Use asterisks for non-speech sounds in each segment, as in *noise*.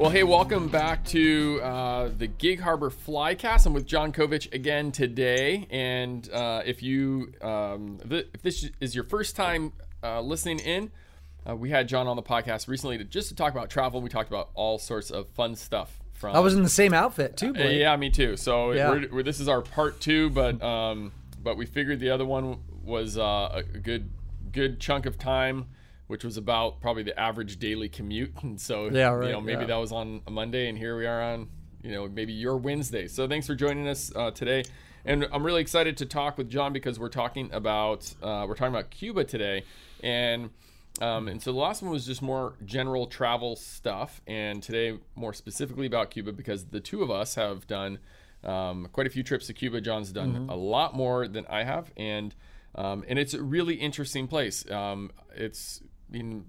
Well, hey, welcome back to uh, the Gig Harbor Flycast. I'm with John Kovich again today, and uh, if you um, th- if this is your first time uh, listening in, uh, we had John on the podcast recently to just to talk about travel. We talked about all sorts of fun stuff. From I was in the same outfit too, Uh, Blake. yeah, me too. So Yeah. we're, we're, this is our part two, but um, but we figured the other one was uh, a good good chunk of time, which was about probably the average daily commute. And *laughs* so Yeah, you know maybe yeah. that was on a Monday, and here we are on you know maybe your Wednesday. So thanks for joining us uh, today, and I'm really excited to talk with John because we're talking about uh, we're talking about Cuba today, and. Um, and so the last one was just more general travel stuff, and today more specifically about Cuba because the two of us have done um, quite a few trips to Cuba. John's done Mm-hmm. a lot more than I have, and um, and it's a really interesting place. Um, it's mean,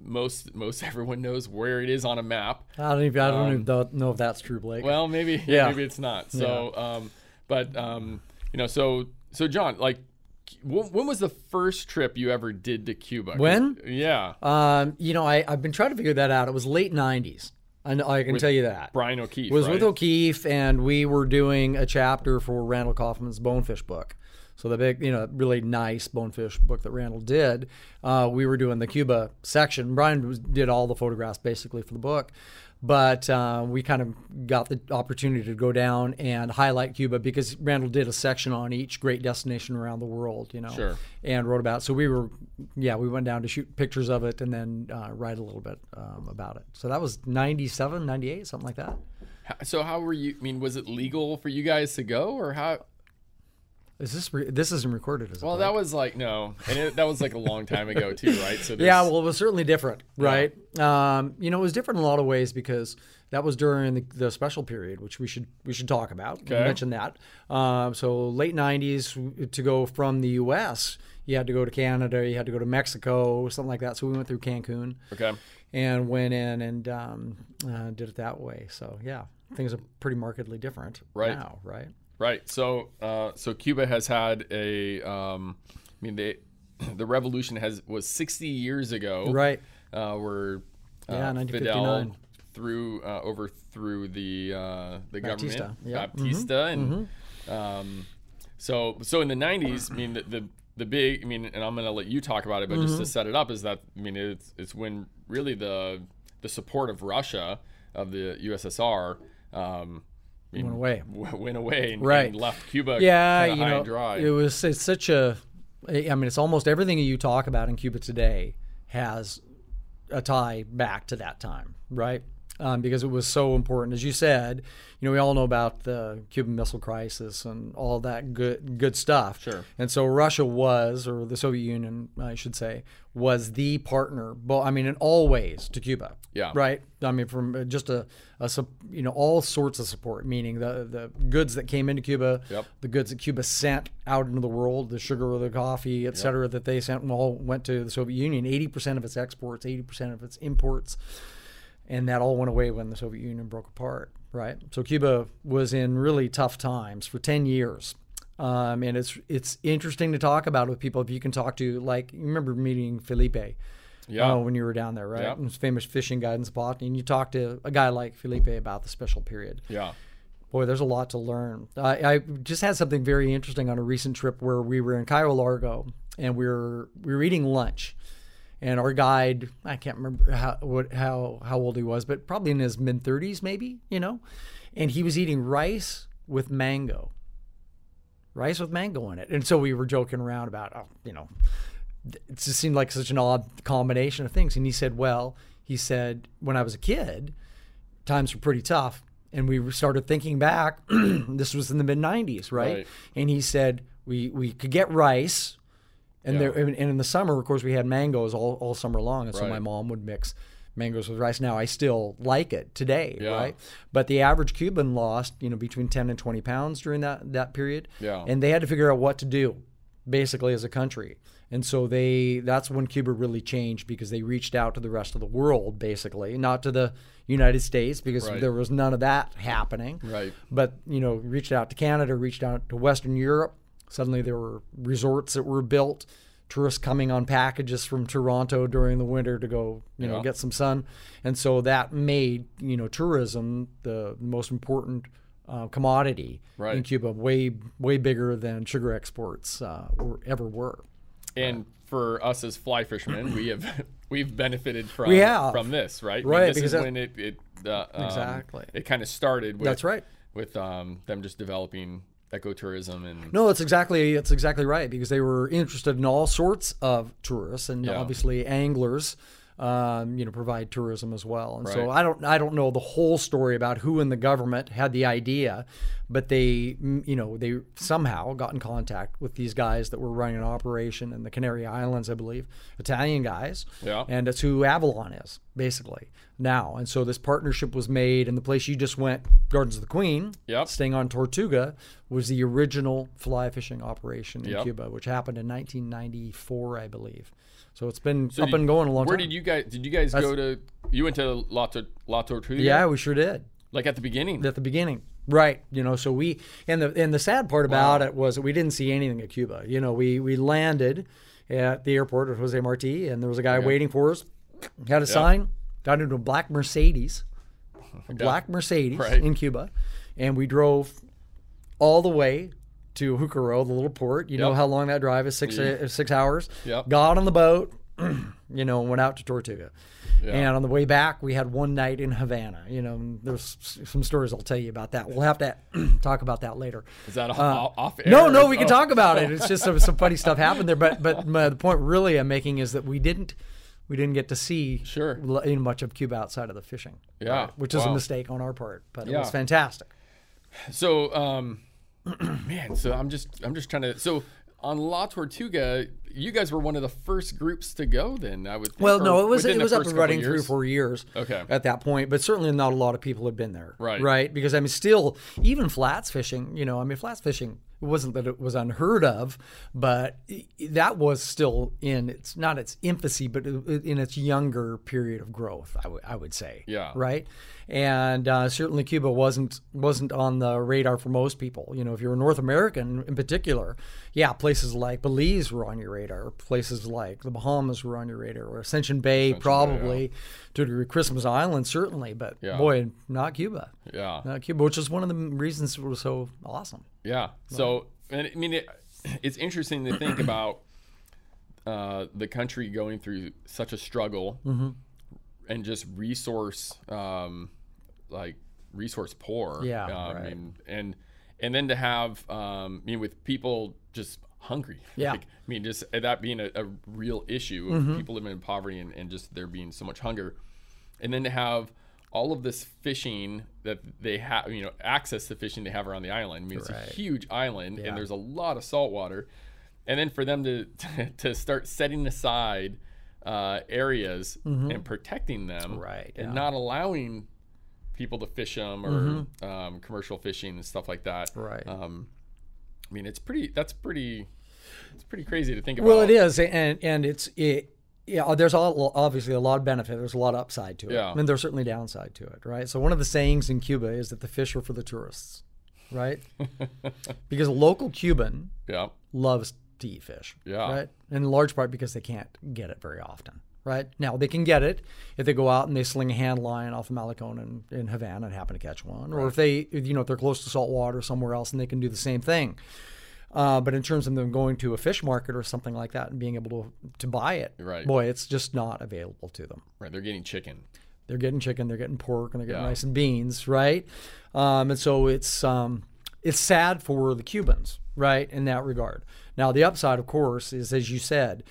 most most *laughs* everyone knows where it is on a map. I don't even I don't even know- if that's true, Blake. Well, maybe *laughs* Yeah. maybe it's not. So, um, but um, you know, so so John, like, when, when was the first trip you ever did to Cuba? When? Yeah, um, you know, I I've been trying to figure that out. It was late '90s. I, know, I can tell you that. Brian O'Keefe. Was right? with O'Keefe, and we were doing a chapter for Randall Kaufmann's Bonefish book. So the big, you know, really nice Bonefish book that Randall did. Uh, we were doing the Cuba section. Brian was, did all the photographs basically for the book, but uh, we kind of got the opportunity to go down and highlight Cuba because Randall did a section on each great destination around the world, you know, Sure. and wrote about. it. So we were, yeah, we went down to shoot pictures of it and then uh, write a little bit um, about it. So that was 97, 98, something like that. So how were you? I mean, was it legal for you guys to go, or how? Is this re- this isn't recorded? Is? Well, that was like no, and it, that was like a long time ago too, right? So *laughs* yeah. Well, it was certainly different, right? Um, you know, it was different in a lot of ways because that was during the, the special period, which we should we should talk about. Okay. mentioned that. Um, so late '90s to go from the U.S. You had to go to Canada, you had to go to Mexico, something like that. So we went through Cancun okay. and went in and um, uh, did it that way. So yeah, things are pretty markedly different Right. now, right? Right. So, uh, so Cuba has had a. Um, I mean, they, *clears throat* the revolution has was 60 years ago. Right. Uh, where uh, Yeah, Fidel 1959. threw uh, overthrew the uh, the Batista, government. Mm-hmm. Baptista, and um, so so in the 90s. I mean, the, the the big. I mean, and I'm going to let you talk about it, but just to Mm-hmm. set it up, is that I mean, it's it's when really the the support of Russia of the USSR. Um, Went away. *laughs* w- went away and, Right. and left Cuba yeah, you know, dry. it was it's such a. I mean, it's almost everything you talk about in Cuba today has a tie back to that time, right? Um, because it was so important, as you said. You know, we all know about the Cuban Missile Crisis and all that good good stuff. Sure. And so Russia was, or the Soviet Union, I should say, was the partner. But I mean, in all ways to Cuba. Yeah. Right. I mean, from uh, just a, a you know all sorts of support, meaning the the goods that came into Cuba, Yep. the goods that Cuba sent out into the world, the sugar, the coffee, et cetera, that they sent all went to the Soviet Union. Eighty percent of its exports, eighty percent of its imports, and that all went away when the Soviet Union broke apart. Right. So Cuba was in really tough times for ten years. Um, and it's it's interesting to talk about with people if you can talk to like you remember meeting Felipe Yeah. uh, when you were down there, right? Yeah. Famous fishing guide in and you talk to a guy like Felipe about the special period. yeah. Boy, there's a lot to learn. I, I just had something very interesting on a recent trip where we were in Cayo Largo and we were we were eating lunch, and our guide I can't remember how what how how old he was, but probably in his mid 30s, maybe you know, and he was eating rice with mango. Rice with mango in it, and so we were joking around about, oh, you know, it just seemed like such an odd combination of things. And he said, well, he said, when I was a kid, times were pretty tough. And we started thinking back, *clears throat* this was in the mid 90s, right? Right. And he said, we, we could get rice. And, Yeah. there, and in the summer, of course, we had mangoes all, all summer long. And so Right. my mom would mix mangoes with rice. Now I still like it today, Yeah. right? But the average Cuban lost, you know, between 10 and 20 pounds during that, that period. Yeah. And they had to figure out what to do basically as a country. And so they that's when Cuba really changed because they reached out to the rest of the world basically, not to the United States because Right. there was none of that happening. Right. But, you know, reached out to Canada, reached out to Western Europe. Suddenly there were resorts that were built tourists coming on packages from Toronto during the winter to go, you know, Yeah. get some sun, and so that made you know tourism the most important uh, commodity in Cuba, way way bigger than sugar exports uh, were, ever were. And for us as fly fishermen, we have *laughs* we've benefited from We from this, right? I mean, Right, this because is that- when it it uh, um, Exactly. it kind of started. With, That's right. With um, them just developing ecotourism and No, it's exactly it's exactly right because they were interested in all sorts of tourists and Yeah. obviously anglers, um, you know, provide tourism as well. And so I don't I don't know the whole story about who in the government had the idea, but they you know they somehow got in contact with these guys that were running an operation in the Canary Islands, I believe, Italian guys. Yeah. And that's who Avalon is basically now. And so this partnership was made, and the place you just went, Gardens of the Queen, Yep. staying on Tortuga, was the original fly fishing operation in Yep. Cuba, which happened in 1994, I believe. So it's been So up did- and going a long Where time. Where did you guys? Did you guys go to? You went to La, La Tortuga? yeah, we sure did Like at the beginning. at the beginning. Right, you know, so we and the and the sad part about it was that we didn't see anything at Cuba. You know, we we landed at the airport with Jose Marti, and there was a guy waiting for us. Had a sign, got into a black Mercedes, *laughs* a black Mercedes Right. in Cuba, and we drove all the way to Jucaro, the little port. You know how long that drive is six uh, six hours. Yep. Got on the boat, *clears throat* you know, and went out to Tortuga. Yeah. And on the way back, we had one night in Havana. You know, there's some stories I'll tell you about that. We'll have to *clears throat* talk about that later. Is that off, off air? Uh, No, no, we can oh. talk about it. It's just some, some funny *laughs* stuff happened there. But but my, the point really I'm making is that we didn't we didn't get to see Sure. much of Cuba outside of the fishing. Yeah, which is a mistake on our part, but it was fantastic. So, um, *clears throat* man, so I'm just I'm just trying to. So on La Tortuga, you guys were one of the first groups to go. Then I would. Think, Well, no, it was it was up and running three or four years. Okay. At that point, but certainly not a lot of people had been there. Right. Right. Because I mean, still, even flats fishing. You know, I mean, flats fishing. It wasn't that it was unheard of, but that was still in its not its infancy, but in its younger period of growth. I would I would say. Yeah. Right. And uh, certainly Cuba wasn't wasn't on the radar for most people. You know, if you're a North American in particular, yeah, places like Belize were on your radar. Places like the Bahamas were on your radar, or Ascension Bay, probably to a degree, Christmas Island certainly, but Yeah. boy, not Cuba. Yeah. Not Cuba, which is one of the reasons it was so awesome. Yeah. So, and I mean, it, it's interesting to think about uh, the country going through such a struggle Mm-hmm. and just resource, um, like resource poor. Yeah, Um, right. And and and then to have, um, I mean, with people just hungry. *laughs* Yeah. Like, I mean, just that being a, a real issue of people living in poverty and, and just there being so much hunger, and then to have all of this fishing that they have, you know, access to fishing they have around the island. I mean, it's a huge island, Yeah. and there's a lot of salt water, and then for them to *laughs* to start setting aside uh, areas and protecting them, Mm-hmm. Right, and yeah. Mm-hmm. not allowing people to fish them or um, commercial fishing and stuff like that. Right. Um, I mean, it's pretty. That's pretty. It's pretty crazy to think about. Well, it is, and and it's it. Yeah, there's all, obviously a lot of benefit. There's a lot of upside to it, Yeah. and there's certainly downside to it, right? So one of the sayings in Cuba is that the fish are for the tourists, right? *laughs* because a local Cuban Yeah. loves to eat fish, Yeah. right? In large part because they can't get it very often, right? Now they can get it if they go out and they sling a hand line off of Malecon in, in Havana and happen to catch one, or if they, you know, if they're close to salt water somewhere else and they can do the same thing. Uh, but in terms of them going to a fish market or something like that and being able to to buy it, Right. boy, it's just not available to them. Right. They're getting chicken. They're getting chicken, they're getting pork, and they're getting Yeah. rice and beans, right? Um, and so it's um, it's sad for the Cubans, right, in that regard. Now the upside, of course, is as you said,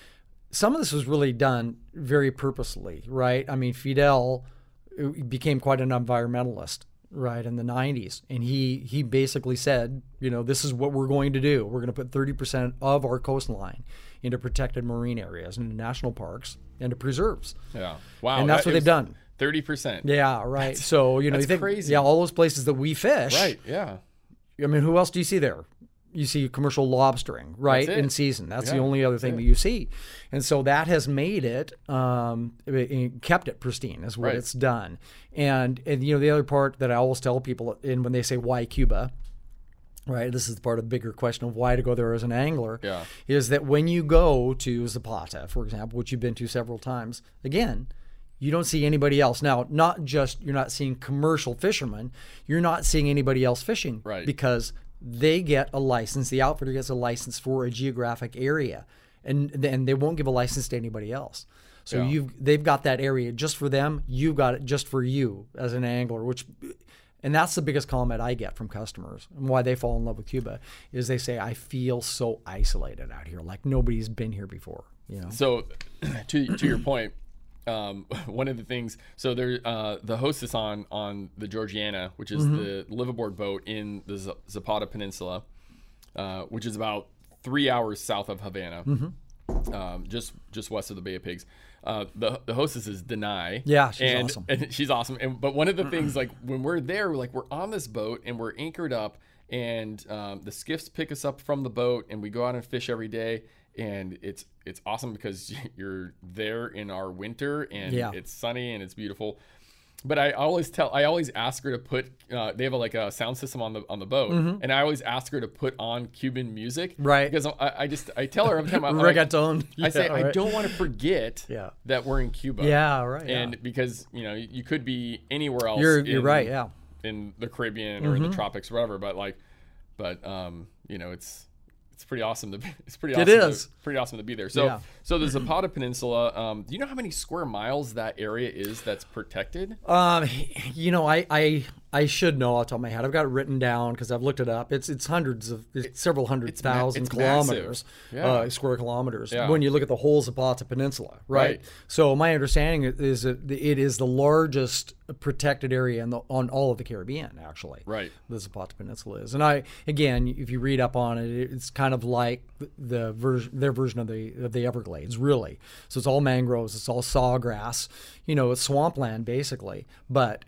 some of this was really done very purposely, right? I mean, Fidel uh, became quite an environmentalist, right, in the '90s, and he he basically said, you know, this is what we're going to do. We're going to put 30% of our coastline into protected marine areas, into national parks, and to preserves. Yeah. Wow. And that's what they've done. Thirty percent. Yeah, right. so you know, you think, crazy. yeah, all those places that we fish. Right. Yeah. I mean, who else do you see there? You see commercial lobstering, right, in season. That's the only other thing that you see, and so that has made it, um, it kept it pristine, is what Right. it's done. And and you know, the other part that I always tell people, and when they say why Cuba, right? This is the part of the bigger question of why to go there as an angler. Yeah. Is that when you go to Zapata, for example, which you've been to several times, again, you don't see anybody else. Now, not just you're not seeing commercial fishermen, you're not seeing anybody else fishing. Right. Because they get a license, the outfitter gets a license for a geographic area. And then they won't give a license to anybody else. So Yeah. you've they've got that area just for them. You've got it just for you as an angler, which and that's the biggest comment I get from customers and why they fall in love with Cuba is they say I feel so isolated out here, like nobody's been here before. You know, So, *clears throat* to to your point, um, *laughs* one of the things. So there, uh, the hostess on on the Georgiana, which is the liveaboard boat in the Z- Zapata Peninsula, uh, which is about three hours south of Havana, um, just just west of the Bay of Pigs. Uh, the the hostess is Denai. Yeah, she's and, awesome. *laughs* And she's awesome. And but one of the things, like when we're there, like we're on this boat and we're anchored up, and um, the skiffs pick us up from the boat, and we go out and fish every day. And it's it's awesome because *laughs* you're there in our winter, and Yeah. it's sunny and it's beautiful. But I always tell, I always ask her to put. Uh, they have a, like a sound system on the on the boat, and I always ask her to put on Cuban music, Mm-hmm. Right. Because I, I just I tell her every time *laughs* I'm like, reggaeton. I say Yeah, I don't want to forget *laughs* Yeah. that we're in Cuba. Yeah, right. yeah. And because you know you could be anywhere else. You're- you're right, yeah. In the Caribbean or in the tropics, whatever. But like, but um, you know, it's it's pretty awesome to be. *laughs* It's pretty. It Awesome is. To, pretty awesome to be there. So Yeah. so the Zapata Peninsula. Um, do you know how many square miles that area is that's protected? Um, you know, I, I I should know off the top of my head. I've got it written down because I've looked it up. It's it's hundreds of it's several hundred ma- thousand it's massive. kilometers, Yeah. uh, square kilometers. Yeah. When you look at the whole Zapata Peninsula, right? Right. So my understanding is that it is the largest protected area in the, on all of the Caribbean, actually. Right. The Zapata Peninsula is, and I again, if you read up on it, it's kind of like the version their version of the of the Everglades, really. So it's all mangroves, it's all sawgrass, you know, it's swampland basically, but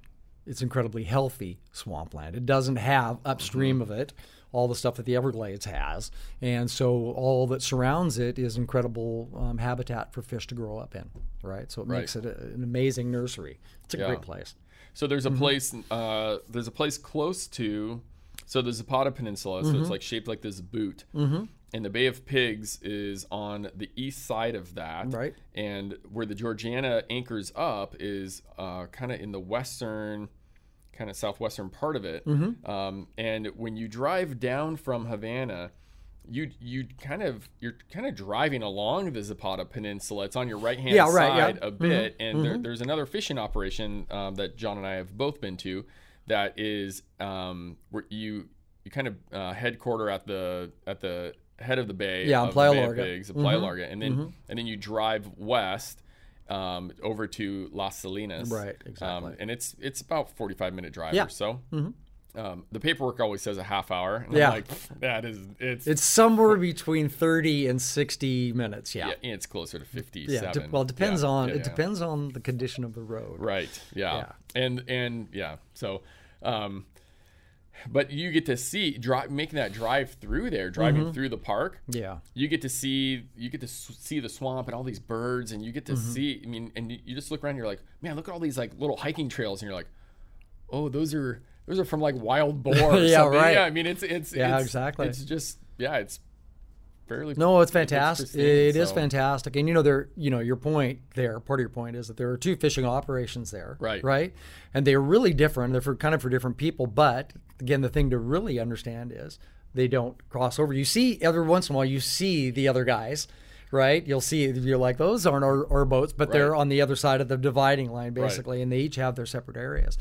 it's incredibly healthy swampland. It doesn't have upstream of it all the stuff that the Everglades has, and so all that surrounds it is incredible um, habitat for fish to grow up in. Right, so it makes it a, an amazing nursery. It's a Yeah. great place. So there's Mm-hmm. a place. Uh, there's a place close to. So the Zapata Peninsula. So Mm-hmm. it's like shaped like this boot. Mm-hmm. And the Bay of Pigs is on the east side of that. Right. And where the Georgiana anchors up is uh, kind of in the western, kind of southwestern part of it. Mm-hmm. Um, and when you drive down from Havana. You you kind of you're kind of driving along the Zapata Peninsula. It's on your right hand Yeah, right, yeah. side a bit, and there, there's another fishing operation um, that John and I have both been to that is um, where you you kind of uh, headquarter at the at the head of the bay Yeah, on of Playa the Bay of Larga. Pigs, Playa Larga, and then and then you drive west um, over to Las Salinas, Right, exactly. um, and it's it's about 45 minute drive Yeah. or so. Um, the paperwork always says a half hour, and Yeah. I'm like, that is it's It's somewhere between 30 and 60 minutes. Yeah. yeah, it's closer to 57. Yeah, de- well, it depends Yeah, on yeah, it depends on the condition of the road. Right. Yeah. And and yeah. So, um, but you get to see drive making that drive through there, driving Mm-hmm. through the park. Yeah. You get to see you get to see the swamp and all these birds, and you get to Mm-hmm. see. I mean, and you, just look around. You're like, man, look at all these like little hiking trails, and you're like, oh, those are those are from like wild boar. *laughs* Yeah, something. right. Yeah. I mean, it's it's Yeah, it's, exactly. It's just yeah, it's fairly No, it's fantastic. pristine, It is so- fantastic. And you know, there, you know, your point there, part of your point is that there are two fishing operations there. Right. Right. And they're really different. They're for kind of for different people. But again, the thing to really understand is they don't cross over. You see, every once in a while, you see the other guys. Right, you'll see. You're like those aren't our, our boats, but they're on the other side of the dividing line, basically, and they each have their separate areas.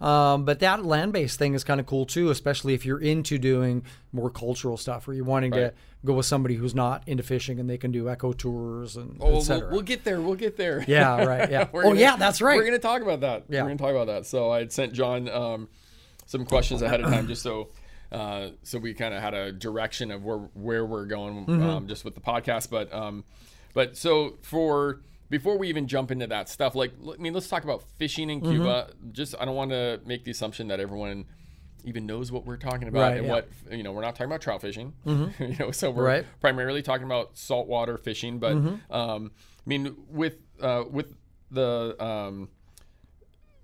Um, but that land-based thing is kind of cool too, especially if you're into doing more cultural stuff, where you're wanting Right. to go with somebody who's not into fishing and they can do eco tours and Oh, we'll, etc. we'll get there. We'll get there. Yeah, right, yeah. *laughs* Oh, yeah, that's right. We're going to talk about that. Yeah. We're going to talk about that. So I had sent John um, some questions ahead of time just so uh, so we kind of had a direction of where where we're going Mm-hmm. um, just with the podcast. But um, but so for before we even jump into that stuff, like I mean, let's talk about fishing in Mm-hmm. Cuba. Just I don't want to make the assumption that everyone even knows what we're talking about Right, and yeah. what Mm-hmm. you know we're not talking about trout fishing *laughs* you know so we're Right. primarily talking about saltwater fishing but Mm-hmm. um, i mean with uh, with the um,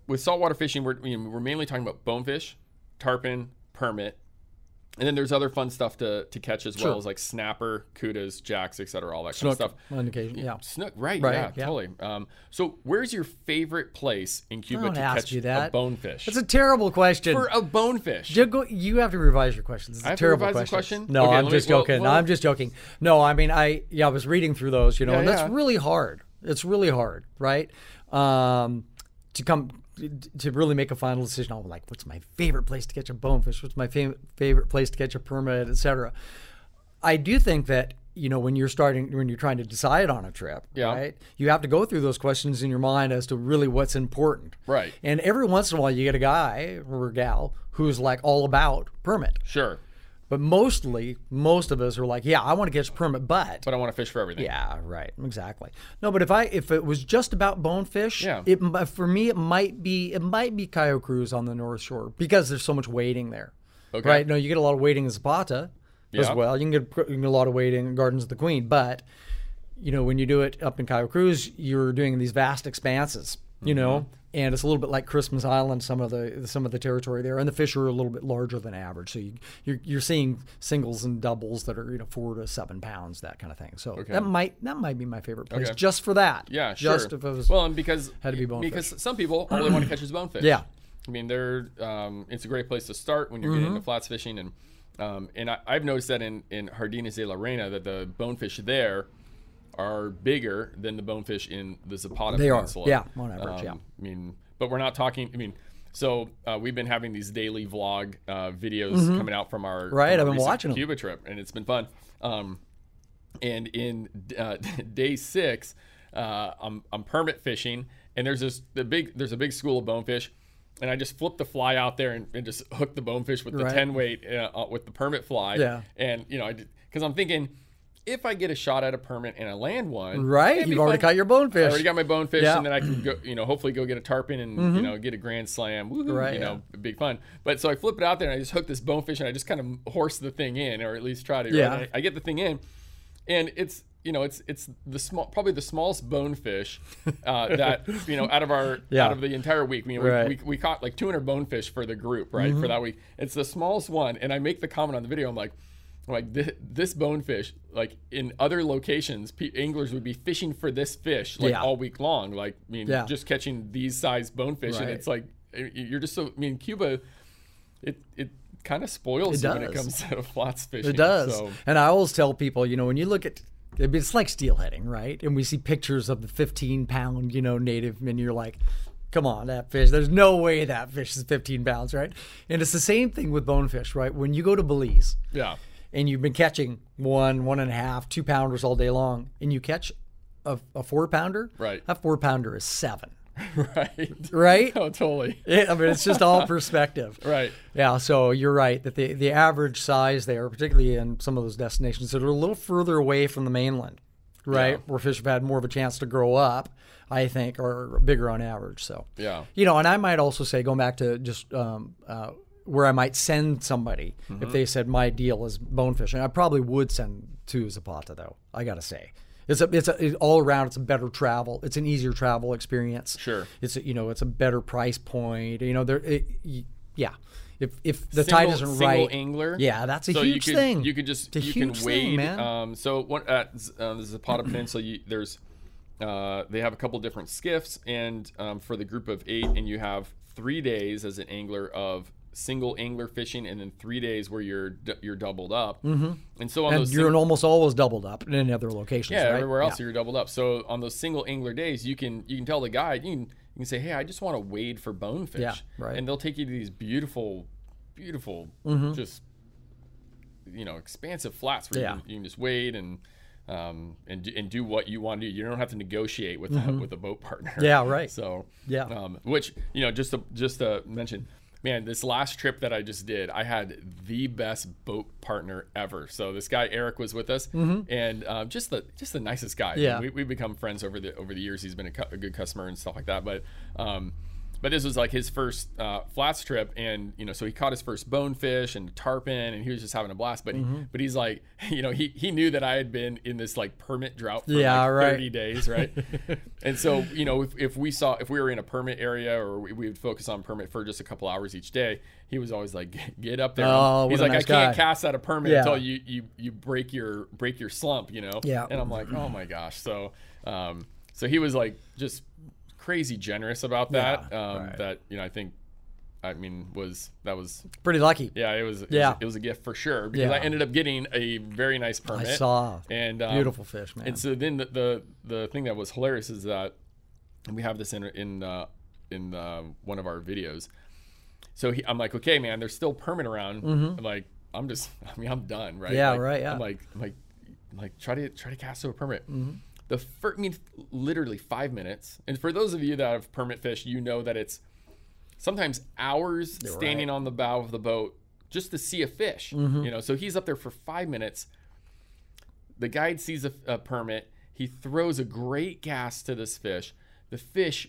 with saltwater fishing we're, you know, we're mainly talking about bonefish tarpon permit And then there's other fun stuff to, to catch as well Sure. as like snapper, kudas, jacks, etc. All that Snook kind of stuff. on occasion. Yeah. Snook, right? Right, yeah, yeah. totally. Um, so, where's your favorite place in Cuba to catch me that. a bonefish? That's a terrible question. For a bonefish. You, go, you have to revise your questions. It's a terrible question. question? No, Okay, I'm me- just well- joking. well- I'm just joking. No, I mean, I yeah, I was reading through those, you know, Yeah, and that's really hard. It's really hard, right? Um, to come to really make a final decision on like what's my favorite place to catch a bonefish, what's my fav- favorite place to catch a permit, etc. I do think that you know when you're starting when you're trying to decide on a trip, Yeah. right? You have to go through those questions in your mind as to really what's important. Right. And every once in a while you get a guy or a gal who's like all about permit. Sure. But mostly, most of us are like, yeah, I want to catch permit, but But I want to fish for everything. yeah, right, exactly. No, but if I if it was just about bonefish, Yeah. it for me it might be it might be Cayo Cruz on the North Shore because there's so much waiting there. Okay. Right? No, you get a lot of waiting in Zapata as well. You can get, you can get a lot of waiting in Gardens of the Queen, but you know when you do it up in Cayo Cruz, you're doing these vast expanses. You know, Mm-hmm. And it's a little bit like Christmas Island. Some of the some of the territory there, and the fish are a little bit larger than average. So you you're, you're seeing singles and doubles that are you know four to seven pounds, that kind of thing. So that might that might be my favorite place Okay. just for that. Yeah, sure. Just if it was well, and because had to be bonefish. because some people all they want to catch is bonefish. Yeah. I mean, they're um, it's a great place to start when you're getting Mm-hmm. into flats fishing, and um, and I, I've noticed that in in Jardines de la Reina that the bonefish there are bigger than the bonefish in the Zapata They are, Peninsula. yeah, on average, yeah. I mean, but we're not talking. I mean. So uh, we've been having these daily vlog uh, videos coming out from our Mm-hmm. Right, from our I've been watching. Cuba trip, and it's been fun. Um, and in uh, *laughs* day six, uh, I'm I'm permit fishing, and there's this the big there's a big school of bonefish, and I just flip the fly out there and, and just hook the bonefish with the Right. ten weight uh, uh, with the permit fly. Yeah. and you know, I did because I'm thinking. If I get a shot at a permit and I land one, right. You've already fun. caught your bonefish. I already got my bonefish, Yeah. and then I can go, you know, hopefully go get a tarpon and you know get a grand slam. Woohoo, Right, you know, big fun. But so I flip it out there and I just hook this bonefish and I just kind of horse the thing in, or at least try to. right? Yeah. I, I get the thing in, and it's you know it's it's the small probably the smallest bonefish uh, that you know out of our *laughs* Yeah. out of the entire week. Know, Right. we, we, we caught like 200 bonefish for the group right Mm-hmm. for that week. It's the smallest one, and I make the comment on the video. I'm like. Like this, this bonefish, like in other locations, pe- anglers would be fishing for this fish like Yeah. all week long. Like, I mean, Yeah. just catching these size bonefish, and it's like you're just so. I mean, Cuba, it it kind of spoils It you when it comes *laughs* to flats fishing. It does. So, And I always tell people, you know, when you look at it, it's like steelheading, right? And we see pictures of the 15 pound, you know, native, and you're like, come on, that fish, there's no way that fish is 15 pounds, right? And it's the same thing with bonefish, right? When you go to Belize yeah, and you've been catching one, one and a half, two pounders all day long, and you catch a, a four pounder, Right. That four pounder is seven, *laughs* right. right? Oh, totally. Yeah, I mean, it's just all *laughs* perspective. Right. Yeah, so you're right that the the average size there, particularly in some of those destinations that are a little further away from the mainland, right, Yeah. where fish have had more of a chance to grow up, I think, are bigger on average. So Yeah. you know, and I might also say, going back to just um, uh, where I might send somebody Mm-hmm. if they said my deal is bonefish, and I probably would send to Zapata though. I gotta say. It's a, it's a, it, all around. It's a better travel. It's an easier travel experience. Sure. It's a, you know, it's a better price point. You know, there, it, yeah. If if the tide isn't single right, angler. yeah, that's a so huge you could, thing. You could just It's a you huge can thing, wade. man. Um, so what at uh, the Zapata *clears throat* Peninsula, you, there's uh, they have a couple different skiffs, and um, for the group of eight, and you have three days as an angler of single angler fishing, and then three days where you're you're doubled up. Mm-hmm. And so on and those you're sing- almost always doubled up in any other locations. yeah, right? everywhere else you're doubled up. So on those single angler days, you can you can tell the guide you can you can say, hey, I just want to wade for bonefish. Yeah, right. Mm-hmm. And they'll take you to these beautiful, beautiful, just you know, expansive flats where Yeah. you, can, you can just wade and. Um, and, do- and do what you want to do. You don't have to negotiate with a, with a boat partner. Mm-hmm. Yeah, right. *laughs* So Yeah. um, which you know, just to just to mention, man, this last trip that I just did, I had the best boat partner ever. So this guy Eric was with us, and um, just the just the nicest guy. I mean, Mm-hmm. Yeah. we, we've become friends over the over the years. He's been a, cu- a good customer and stuff like that. But um, but this was like his first uh, flats trip, and you know, so he caught his first bonefish and tarpon, and he was just having a blast. But Mm-hmm. he, but he's like, *laughs* you know, he he knew that I had been in this like permit drought for Yeah, like right. 30 days, right? *laughs* and so you know, if, if we saw if we were in a permit area or we, we would focus on permit for just a couple hours each day, he was always like, *laughs* "Get- up there. Oh, he's like, nice I can't cast out a permit Yeah. until you you you break your break your slump, you know. Yeah. And I'm like, oh my gosh. So um, so he was like just crazy generous about that. Yeah, um, right. That you know, I think. I mean, was that was Pretty lucky. yeah, it was it Yeah. was, it was a gift for sure because I ended up getting a very nice permit. I saw and um, beautiful fish, man. and so then the, the the thing that was hilarious is that we have this in in uh, in uh, one of our videos. So he, I'm like, okay, man, there's still permit around. I'm like, I'm just, I mean, I'm done, right? Mm-hmm. Yeah, Like, right, yeah. I'm like, I'm like, I'm like, try to try to cast a permit. Mm-hmm. The first, I mean, literally five minutes. And for those of you that have permit fish, you know that it's sometimes hours standing on the bow of the boat just to see a fish. Mm-hmm. You know, so he's up there for five minutes the guide sees a, a permit. He throws a great gas to this fish. The fish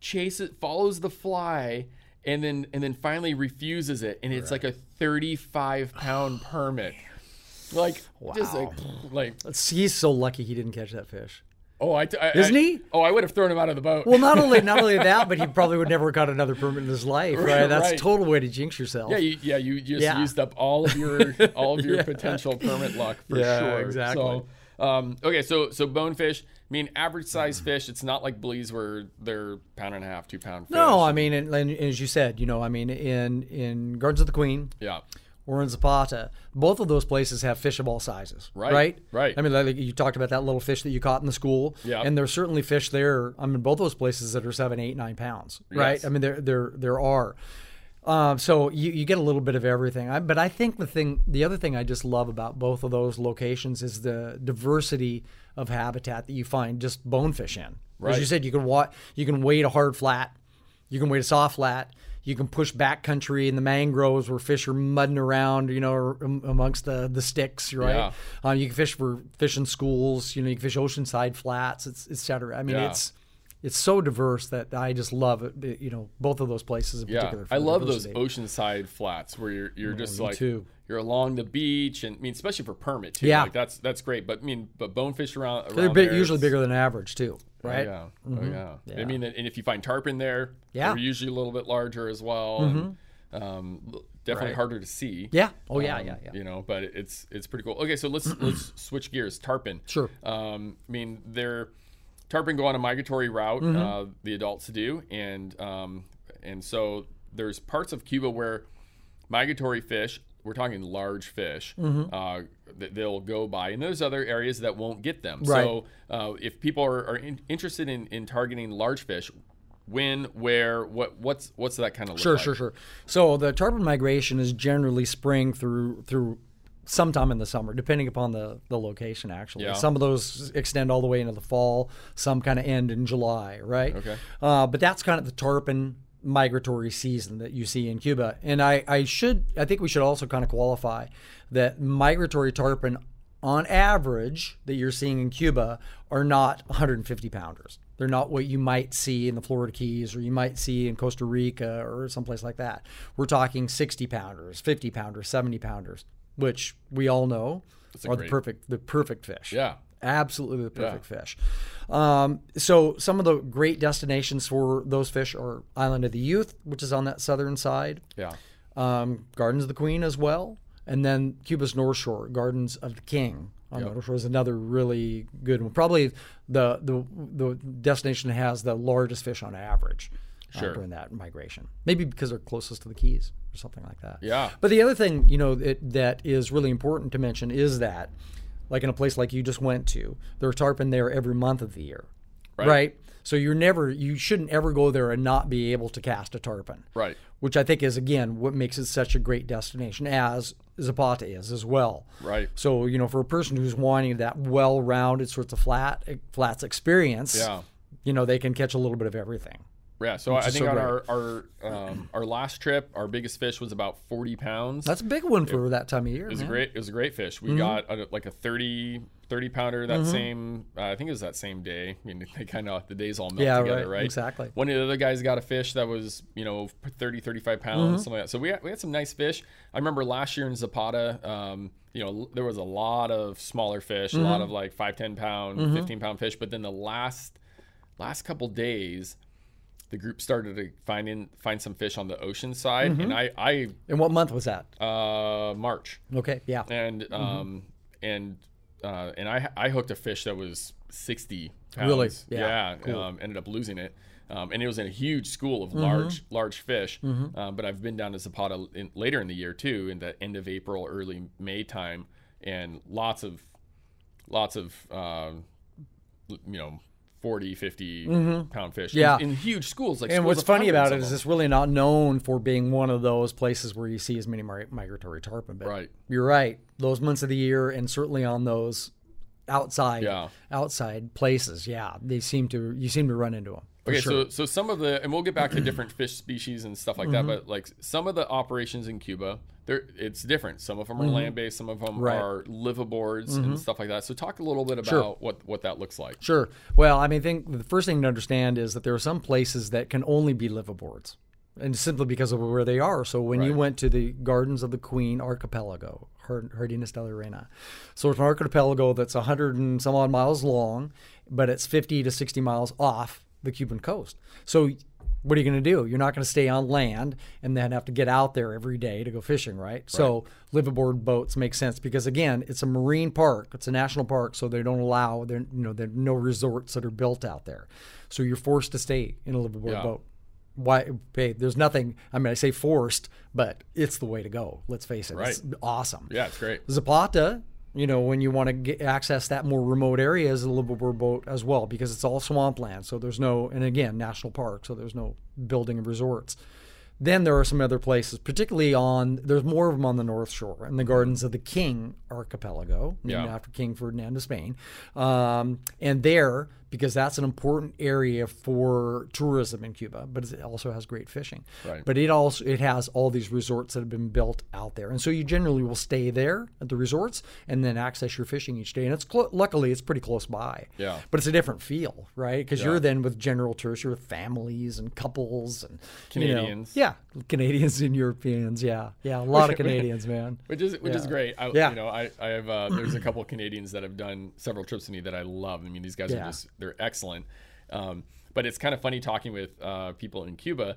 chases, follows the fly, and then and then finally refuses it. And it's like a 35 pound permit. Like just like like He's so lucky he didn't catch that fish. oh I, I Isn't I- he? oh I would have thrown him out of the boat. Well, not only not only *laughs* that, but he probably would never have got another permit in his life, right? That's Right. a total way to jinx yourself. yeah, you, yeah, you just Yeah. used up all of your *laughs* all of your potential permit luck for Yeah, sure. exactly. So, um, okay, so so bonefish. I mean, average size fish. It's not like Belize where they're pound and a half, two pound fish. No, I mean, and, and as you said, you know, I mean, in in Gardens of the Queen yeah, or in Zapata, both of those places have fish of all sizes, Right, Right, right. I mean, like you talked about that little fish that you caught in the school, Yeah. and there's certainly fish there. I mean, both those places that are seven, eight, nine pounds, right? Yes. I mean, there there there are. Um, so you, you get a little bit of everything. I, but I think the thing, the other thing I just love about both of those locations is the diversity of habitat that you find just bonefish in. Right. As you said, you can wa- you can wade a hard flat, you can wade a soft flat, you can push back country in the mangroves where fish are mudding around, you know, amongst the the sticks, right? Yeah. Um, you can fish for fishing schools, you know, you can fish oceanside flats, it's, et cetera. I mean, Yeah. it's it's so diverse that I just love it. You know, both of those places in yeah. particular. I love those oceanside flats where you're you're just like too. you're along the beach, and I mean, especially for permit too. Yeah. like that's that's great. But I mean, but bonefish around, They're big, there, usually bigger than average too, Oh, right? yeah. Mhm. Oh yeah. I mean, and if you find tarpon there, Yeah. Mm-hmm. they're usually a little bit larger as well. And, um, definitely Right. harder to see. Yeah. Oh yeah, Um, yeah, yeah. You know, but it's it's pretty cool. Okay, so let's let's *clears throat* switch gears. Tarpon. Sure. Um, I mean, they're tarpon go on a migratory route. Mm-hmm. Uh, the adults do, and um, and so there's parts of Cuba where migratory fish. We're talking large fish. Mm-hmm. Uh, that they'll go by, and there's other areas that won't get them. Right. So uh, if people are, are in, interested in, in targeting large fish, when, where, what, what's what's that kind of Sure, like? sure, sure. So the tarpon migration is generally spring through through sometime in the summer, depending upon the the location. Actually, Yeah. some of those extend all the way into the fall. Some kind of end in July, right? Okay. Uh, but that's kind of the tarpon migratory season that you see in Cuba. And I, I should I think we should also kind of qualify that migratory tarpon on average that you're seeing in Cuba are not 150 pounders. They're not what you might see in the Florida Keys or you might see in Costa Rica or someplace like that. We're talking 60 pounders, 50 pounders, 70 pounders, which we all know are great- the perfect the perfect fish. Yeah. Absolutely the perfect fish. Um, so some of the great destinations for those fish are Island of the Youth, which is on that southern side, Yeah. um, Gardens of the Queen as well, and then Cuba's North Shore, Gardens of the King on Yep. the North Shore is another really good one. Probably the the the destination has the largest fish on average uh, during that migration. Maybe because they're closest to the Keys or something like that. Yeah. But the other thing, you know, it, that is really important to mention is that, like in a place like you just went to, there are tarpon there every month of the year, Right. So you're never, you shouldn't ever go there and not be able to cast a tarpon, Right. which I think is again what makes it such a great destination, as Zapata is as well. Right. So you know, for a person who's wanting that well-rounded sorts of flat eh, flats experience, Yeah. you know, they can catch a little bit of everything. Yeah, so I think so on great. our our um, our last trip, our biggest fish was about forty pounds. That's a big one for that time of year. it was a great it was a great fish. Mm-hmm. We got a, like a thirty 30 pounder that Mm-hmm. same. Uh, I think it was that same day. I mean, *laughs* they kind of the days all melt Yeah, together, right, right? exactly. One of the other guys got a fish that was you know 30, 35 pounds, Mm-hmm. something like that. So we had, we had some nice fish. I remember last year in Zapata. Um, you know, there was a lot of smaller fish, a Mm-hmm. lot of like five, 10 pound, 15 pound fish. But then the last last couple days, the group started to find in find some fish on the ocean side, Mm-hmm. and I I And what month was that? uh, March Okay, yeah. and Mm-hmm. um and uh and I I hooked a fish that was sixty pounds. Really? Yeah, Yeah. cool. Mm-hmm. Um, ended up losing it. Um, and it was in a huge school of large large fish. Um, but I've been down to Zapata in, later in the year too, in the end of April, early May time, and lots of lots of um, you know 40 50 mm-hmm. pound fish Yeah. in, huge schools like And schools what's funny about it is it's really not known for being one of those places where you see as many migratory tarpon. But Right. you're right. Those months of the year, and certainly on those outside Yeah. outside places, yeah, they seem to you seem to run into them. Okay, sure. so so some of the and we'll get back to different fish species and stuff like Mm-hmm. that, but like some of the operations in Cuba, they're it's different. Some of them are land based, some of them Mm-hmm. Right. Mm-hmm. are liveaboards and stuff like that. So talk a little bit about what what that looks like. Sure. Well, I mean, I think the first thing to understand is that there are some places that can only be liveaboards, and simply because of where they are. So when you went to the Gardens of the Queen archipelago, Jardines de la Reina, so it's an archipelago that's 100 and some odd miles long, but it's 50 to 60 miles off the Cuban coast. So what are you going to do? You're not going to stay on land and then have to get out there every day to go fishing, right? So liveaboard boats make sense because again, it's a marine park, it's a national park, so they don't allow there. You know, there are no resorts that are built out there, so you're forced to stay in a liveaboard Yeah. boat. Why? Hey, there's nothing. I mean, I say forced, but it's the way to go. Let's face it. It's awesome. Yeah, it's great. Zapata, you know, when you want to get access that more remote area is a liveaboard boat as well because it's all swampland. So there's no, and again, national park, so there's no building of resorts. Then there are some other places, particularly on, there's more of them on the North Shore and the Gardens of the King archipelago, named Yeah. after King Ferdinand of Spain. Um, and there, because that's an important area for tourism in Cuba, but it also has great fishing. Right. But it also it has all these resorts that have been built out there, and so you generally will stay there at the resorts and then access your fishing each day. And it's clo- luckily it's pretty close by. Yeah. But it's a different feel, right? Because Yeah. you're then with general tourists, you're with families and couples and you know- Canadians. yeah, Canadians and Europeans. Yeah, yeah, a lot of Canadians, man. Which is which is great. I, Yeah. You know, I, I have uh, there's a couple of Canadians that have done several trips to me that I love. I mean, these guys Yeah. are just they're excellent. Um, but it's kind of funny talking with uh, people in Cuba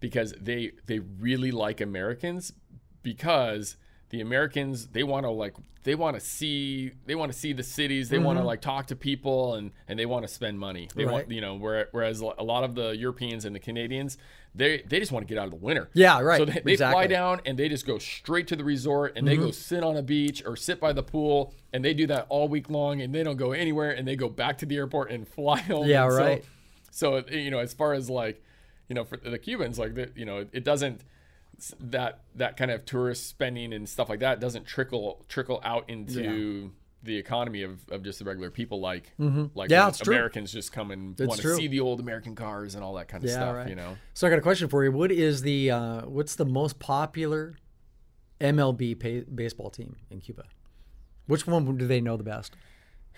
because they they really like Americans because the Americans they want to like they want to see they want to see the cities they want to like talk to people and and they want to spend money they want Mm-hmm. You know where, whereas a lot of the Europeans and the Canadians they they just want to get out of the winter Yeah, right, so they, they fly exactly. Mm-hmm. down and they just go straight to the resort and they go sit on a beach or sit by the pool and they do that all week long and they don't go anywhere and they go back to the airport and *laughs* fly home Yeah, And so- right. so you know as far as like you know for the cubans like the, you know it doesn't that that kind of tourist spending and stuff like that doesn't trickle trickle out into the economy of, of just the regular people like like Mm-hmm. Yeah, when it's true. Americans just come and want to see the old American cars and all that kind of Yeah, stuff right. you know So I got a question for you. What is the uh, what's the most popular MLB pay, baseball team in Cuba? Which one do they know the best?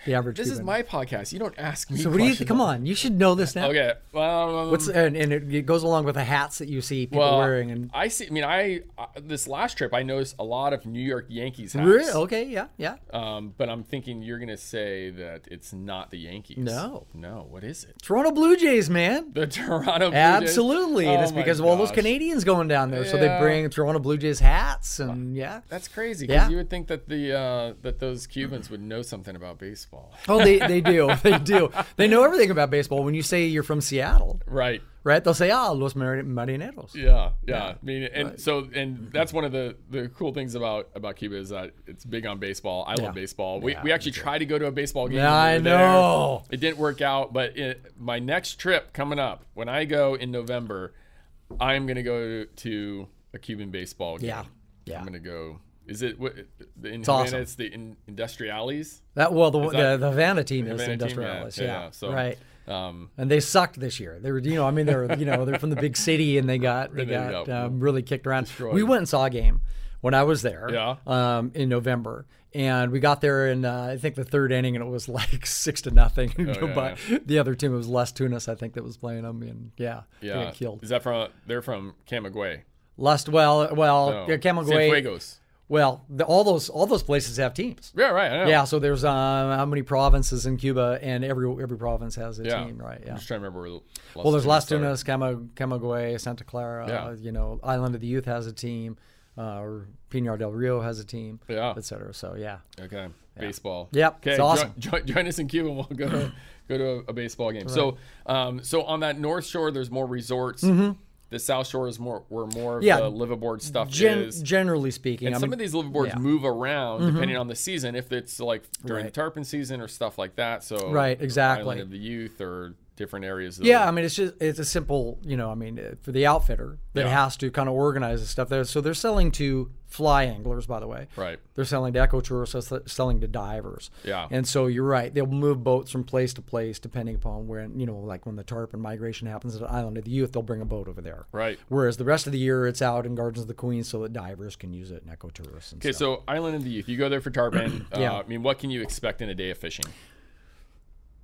The average. this is my podcast you don't ask me So what do you? Come on, you should know this now. okay Well, um, What's and, and it, it goes along with the hats that you see people well, wearing and. I see. I mean, I uh, this last trip I noticed a lot of New York Yankees hats. Really? Okay, yeah, yeah. Um, but I'm thinking you're gonna say that it's not the Yankees. No. No. What is it? Toronto Blue Jays, man. The Toronto Blue Jays? Absolutely, and Oh it's because of all those. Canadians going down there. So they bring Toronto Blue Jays hats, and yeah. That's crazy. Because Yeah. you would think that the uh, that those Cubans would know something about baseball. Oh, they, they *laughs* do, they do. They know everything about baseball. When you say you're from Seattle, right. right? They'll say, "Ah, Los Mar- Marineros." Yeah, yeah. I mean, and so, and that's one of the the cool things about about Cuba is that it's big on baseball. I Yeah. love baseball. We, Yeah, we actually tried to go to a baseball game. Yeah, I were there. know. It didn't work out, but it, my next trip coming up, when I go in November, I'm gonna go to a Cuban baseball game. Yeah, yeah. I'm gonna go. Is it what in It's Havana? awesome. It's the in, Industriales. That well, the that- the, the Havana team is the Havana team? Industriales, Yeah, yeah, yeah, so- right. Um, And they sucked this year. They were, you know, I mean, they're, you know, they're from the big city and they got they got um, really kicked around. destroyed. We went and saw a game when I was there. Yeah. Um, in November, and we got there in uh, I think the third inning, and it was *laughs* like six to nothing. Oh, yeah, *laughs* but the other team it was Las Tunas, I think, that was playing them, and yeah, Yeah. killed. Is that from? They're from Camagüey. Lust, well, well, No. yeah, Camagüey. Cienfuegos. Well, the, all those all those places have teams. Yeah, right. Yeah, so there's uh, how many provinces in Cuba, and every every province has a Yeah. team, right? Yeah. I'm Yeah. just trying to remember where. Well, there's Las Tunas are. Tunas, Cama, Camagüey, Santa Clara. Yeah. Uh, you know, Island of the Youth has a team, uh, or Pinar del Rio has a team, Yeah. et cetera. So yeah, Okay. Baseball. Yep, Okay. it's awesome. jo- join us in Cuba. and We'll go to go to a, a baseball game. So, um, so on that North Shore, there's more resorts. The South Shore is more where more of Mm-hmm. Yeah. the liveaboard stuff Gen- is. generally speaking, And I some mean, of these liveaboards yeah. Mm-hmm. move around depending on the season. If it's like during Right. the tarpon season or stuff like that. So Right, exactly. Island of the Youth or different areas. Yeah, I mean, it's just it's a simple, you know, I mean, uh, for the outfitter that Yeah. has to kind of organize the stuff there. So they're selling to fly anglers, by the way. Right. They're selling to ecotourists, they're selling to divers. Yeah. And so you're right. They'll move boats from place to place depending upon where, you know, like when the tarpon migration happens at Island of the Youth, they'll bring a boat over there. Right. Whereas the rest of the year, it's out in Gardens of the Queen so that divers can use it and eco tourists. And Okay, stuff. so Island of the Youth. You go there for tarpon. *clears throat* Yeah. uh, I mean, what can you expect in a day of fishing?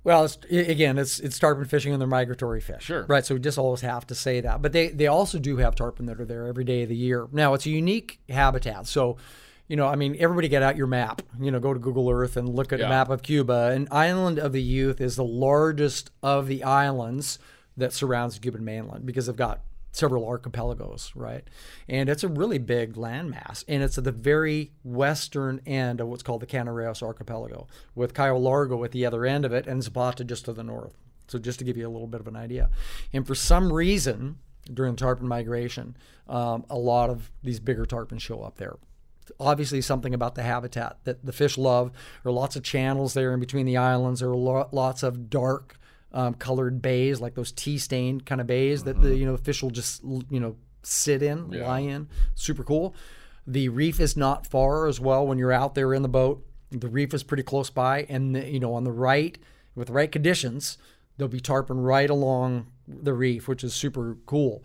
Well, it's, again, it's it's tarpon fishing and they're migratory fish. Sure. Right. So we just always have to say that. But they they also do have tarpon that are there every day of the year. Now it's a unique habitat. So, you know, I mean, everybody get out your map. You know, go to Google Earth and look at Yeah. a map of Cuba. And Island of the Youth is the largest of the islands that surrounds the Cuban mainland because they've got several archipelagos, right? And it's a really big landmass, and it's at the very western end of what's called the Canarreos Archipelago, with Cayo Largo at the other end of it, and Zapata just to the north. So just to give you a little bit of an idea, and for some reason during tarpon migration, um, a lot of these bigger tarpon show up there obviously something about the habitat that the fish love. There are lots of channels there in between the islands. There are lo- lots of dark um, colored bays, like those tea stained kind of bays that the you know fish will just you know sit in, Yeah. lie in. Super cool. The reef is not far as well when you're out there in the boat. The reef is pretty close by, and the, you know on the right with the right conditions, there'll be tarpon right along the reef, which is super cool.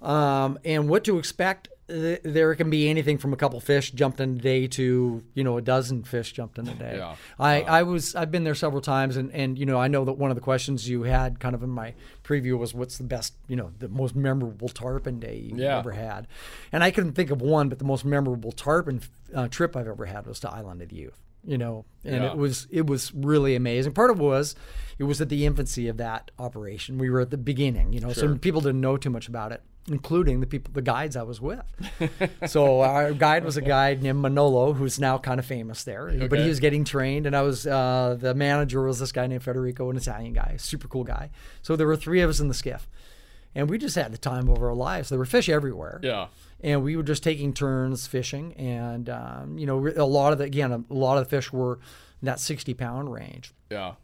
Um, and what to expect? Th- There can be anything from a couple fish jumped in a day to you know a dozen fish jumped in a day. Yeah. I, I was I've been there several times and and you know I know that one of the questions you had kind of in my preview was what's the best you know the most memorable tarpon day you've Yeah. ever had, and I couldn't think of one, but the most memorable tarpon uh, trip I've ever had was to Island of the Youth. You know, and Yeah. it was it was really amazing. Part of it was it was at the infancy of that operation. We were at the beginning, you know, Sure. so people didn't know too much about it, including the people, the guides I was with. *laughs* so our guide was a guy named Manolo, who's now kind of famous there, but he was getting trained, and I was uh, the manager was this guy named Federico, an Italian guy, super cool guy. So there were three of us in the skiff, and we just had the time of our lives. There were fish everywhere Yeah. and we were just taking turns fishing and um, you know a lot of the again a lot of the fish were in that 60 pound range Yeah.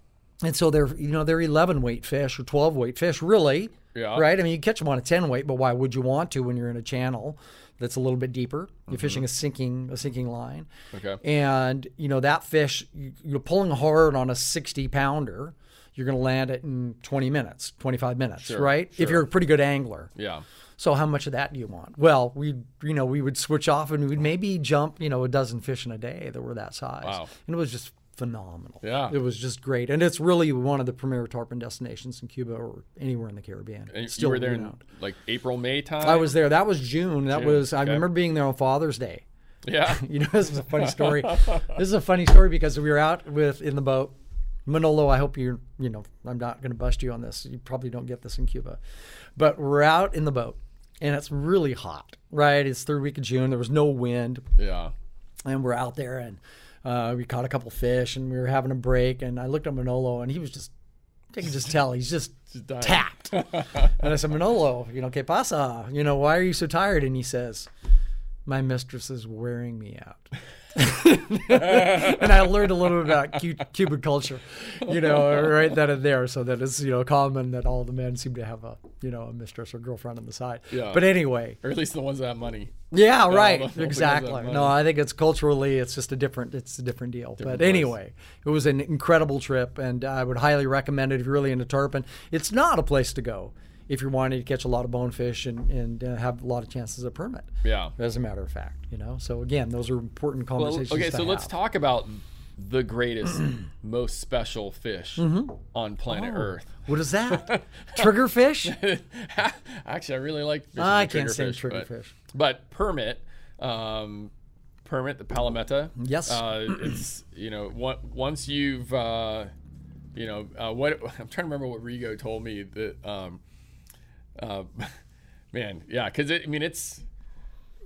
and so they're you know they're 11 weight fish or 12 weight fish really Yeah. right i mean you catch them on a 10 weight but why would you want to when you're in a channel that's a little bit deeper you're mm-hmm. fishing a sinking a sinking line Okay. and you know that fish you- you're pulling hard on a 60 pounder you're going to land it in 20 minutes 25 minutes Sure, right sure. if you're a pretty good angler Yeah. so how much of that do you want? Well, we you know we would switch off and we'd maybe jump you know a dozen fish in a day that were that size, Wow. and it was just phenomenal. Yeah. it was just great, and it's really one of the premier tarpon destinations in Cuba or anywhere in the Caribbean. And Still you were there in like April, May time. I was there. That was June. That June, was I okay. remember being there on Father's Day. Yeah. *laughs* You know, this is a funny story. *laughs* this is a funny story because we were out with in the boat. Manolo, I hope you're, you know, I'm not going to bust you on this. You probably don't get this in Cuba. But we're out in the boat and it's really hot, right? It's third week of June. There was no wind Yeah. and we're out there and uh, we caught a couple fish and we were having a break. And I looked at Manolo and he was just, I can just tell he's just *laughs* Just tapped. and I said, Manolo, you know, que pasa? You know, why are you so tired? And he says, my mistress is wearing me out. *laughs* and I learned a little bit about Cu- Cuban culture, you know, right then and there. So that it's, you know, common that all the men seem to have a, you know, a mistress or girlfriend on the side. Yeah. But anyway, Or at least the ones that have money. yeah, right. the ones that exactly. No. I think it's culturally, it's just a different, it's a different deal. Different but place. anyway, it was an incredible trip, and I would highly recommend it if you're really into tarpon. It's not a place to go if you're wanting to catch a lot of bonefish and, and uh, have a lot of chances of permit. Yeah. As a matter of fact, you know. So again, those are important Well, conversations. okay, to so let's talk about the greatest, *clears throat* most special fish on planet Oh, Earth. What is that? *laughs* Triggerfish? *laughs* Actually, I really like. fishing I can't say triggerfish, but-. But permit, um, permit the Palometa. Yes. Uh, it's you know one, once you've uh, you know uh, what I'm trying to remember what Rigo told me that um, uh, *laughs* man yeah because I mean it's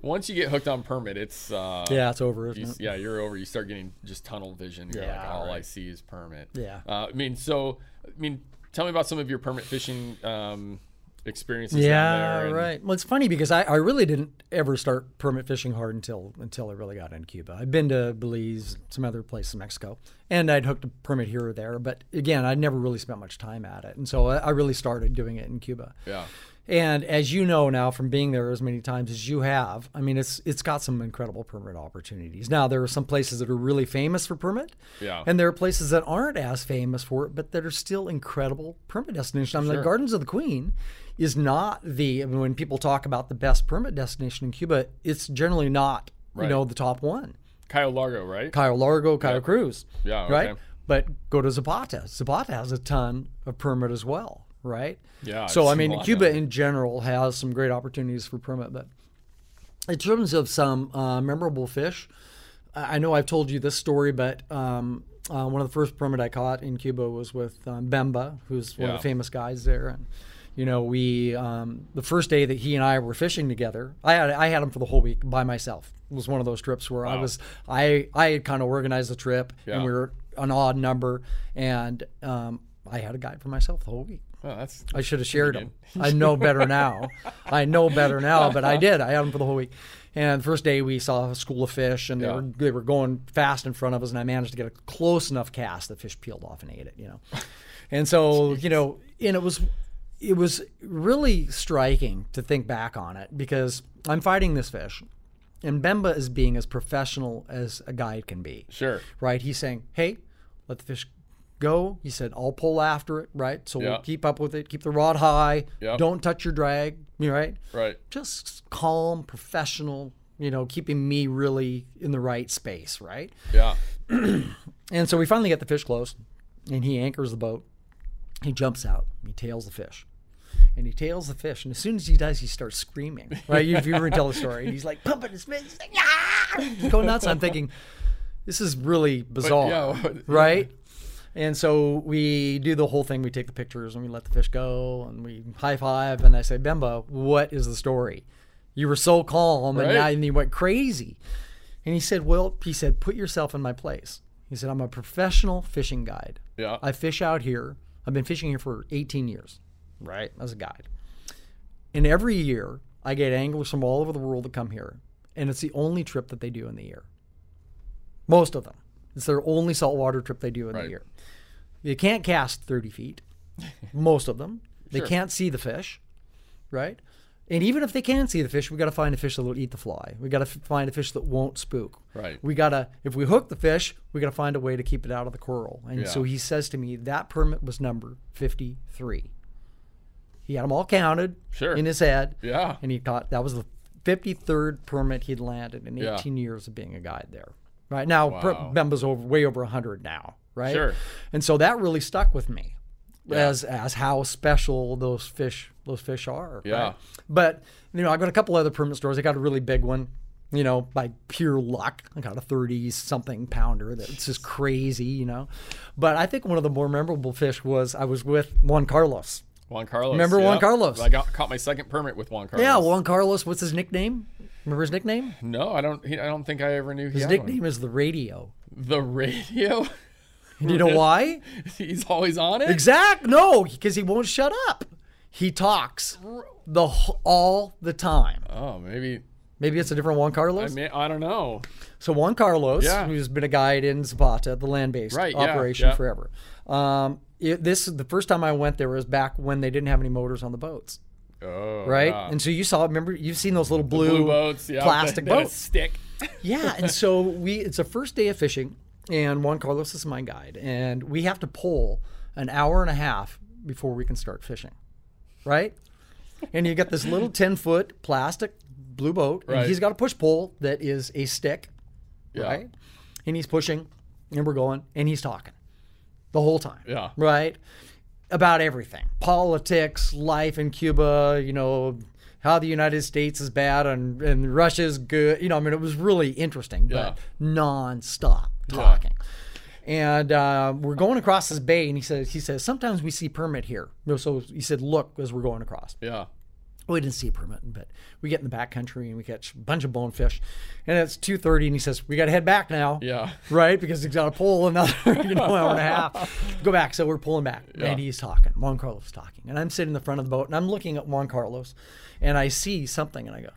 once you get hooked on permit it's uh, Yeah, it's over, you, it? yeah you're over you start getting just tunnel vision you're like Yeah, all I see is permit Yeah. uh, I mean so I mean tell me about some of your permit fishing um, experiences Yeah, down there and- right. Well, it's funny because I, I really didn't ever start permit fishing hard until until I really got into Cuba. I'd been to Belize, some other places in Mexico, and I'd hooked a permit here or there. But again, I'd never really spent much time at it, and so I, I really started doing it in Cuba. yeah And as you know now from being there as many times as you have, I mean it's it's got some incredible permit opportunities. Now there are some places that are really famous for permit, Yeah. and there are places that aren't as famous for it, but that are still incredible permit destinations. I mean, the Gardens of the Queen is not the I mean, when people talk about the best permit destination in Cuba, it's generally not you know the top one. Cayo Largo right Cayo Largo, Cayo Cruz, Yeah, okay. right. But go to Zapata. Zapata has a ton of permit as well, right? Yeah, So I mean, Cuba in general has some great opportunities for permit, but in terms of some uh, memorable fish, I I know I've told you this story, but um, uh, one of the first permit I caught in Cuba was with um, Bemba, who's one Yeah. of the famous guys there, and you know we um, the first day that he and I were fishing together, I had I had him for the whole week by myself. It was one of those trips where I was I I had kind of organized the trip, Yeah. and we were an odd number, and um, I had a guide for myself the whole week. oh, that's I should have shared them. I know better now. *laughs* I know better now, but I *laughs* did. I had them for the whole week. And first day we saw a school of fish, and they Yeah. were they were going fast in front of us, and I managed to get a close enough cast that fish peeled off and ate it. You know, and so you know, and it was it was really striking to think back on it because I'm fighting this fish, and Bemba is being as professional as a guide can be sure right? He's saying, "Hey, let the fish go." He said, "I'll pull after it." Right? So Yeah. we'll keep up with it. Keep the rod high. Yep. Don't touch your drag. You right? right Just calm, professional. You know, keeping me really in the right space. Right? yeah *clears throat* And so we finally get the fish close, and he anchors the boat. He jumps out. He tails the fish. And he tails the fish, and as soon as he does, he starts screaming. *laughs* Right? If you ever tell the story, and he's like pumping his fist, he's like, "Ah!" Going nuts. I'm thinking, this is really bizarre, *laughs* yeah, right? And so we do the whole thing. We take the pictures and we let the fish go, and we high five. And I say, Bemba, what is the story? You were so calm, and Right. now you went crazy. And he said, Well, he said, put yourself in my place. He said, I'm a professional fishing guide. yeah I fish out here. I've been fishing here for 18 years, right, as a guide. And every year, I get anglers from all over the world that come here, and it's the only trip that they do in the year. Most of them. It's their only saltwater trip they do in Right. the year. You can't cast 30 feet, *laughs* most of them. They Sure. can't see the fish, right? And even if they can see the fish, we got to find a fish that will eat the fly. We got to find a fish that won't spook. Right. We got to, if we hook the fish, we got to find a way to keep it out of the coral. And so he says to me, that permit was number 53. He had them all counted Sure. in his head. yeah And he thought that was the 53rd permit he'd landed in Yeah. 18 years of being a guide there. Right now, Wow. Bemba's over way over 100 now. Right. Sure. And so that really stuck with me Yeah. as as how special those fish those fish are. Yeah. right? But you know, I got a couple other permit stores. I got a really big one. You know, by pure luck, I got a 30 something pounder that's just crazy, you know. But I think one of the more memorable fish was I was with Juan Carlos. Juan Carlos. Remember Juan. Carlos? I got caught my second permit with Juan Carlos. Yeah, Juan Carlos, what's his nickname? Remember his nickname? No, I don't. He, I don't think I ever knew His nickname one. is the radio. The radio. *laughs* You know why? *laughs* He's always on it. Exact. No, because he won't shut up. He talks the all the time. Oh, maybe. Maybe it's a different Juan Carlos. I mean, I don't know. So Juan Carlos, Yeah. who's been a guide in Zapata, the land-based Right, operation yeah. forever. Um, it, this the first time I went there was back when they didn't have any motors on the boats, Oh, right? yeah. And so you saw, remember, you've seen those little blue, blue boats, yeah, plastic *laughs* boats. stick. *laughs* yeah, and so we it's the first day of fishing, and Juan Carlos is my guide, and we have to pull an hour and a half before we can start fishing, right? and you got this little *laughs* 10 foot plastic blue boat, and Right. he's got a push pole that is a stick, Yeah. right? And he's pushing, and we're going, and he's talking the whole time, Yeah. right? About everything politics, life in Cuba, you know, how the United States is bad and, and Russia's good. You know, I mean, it was really interesting, Yeah. but non-stop talking. And uh, we're going across this bay, and he says, he says, sometimes we see permit here. So he said, look, as we're going across. Yeah. We didn't see a permit, but we get in the back country and we catch a bunch of bonefish. And it's 2.30 and he says, we got to head back now. Yeah. *laughs* Right? Because he's got to pull another *laughs* you know, hour and a half. *laughs* Go back. So we're pulling back. Yeah. And he's talking. Juan Carlos is talking. And I'm sitting in the front of the boat and I'm looking at Juan Carlos and I see something and I go,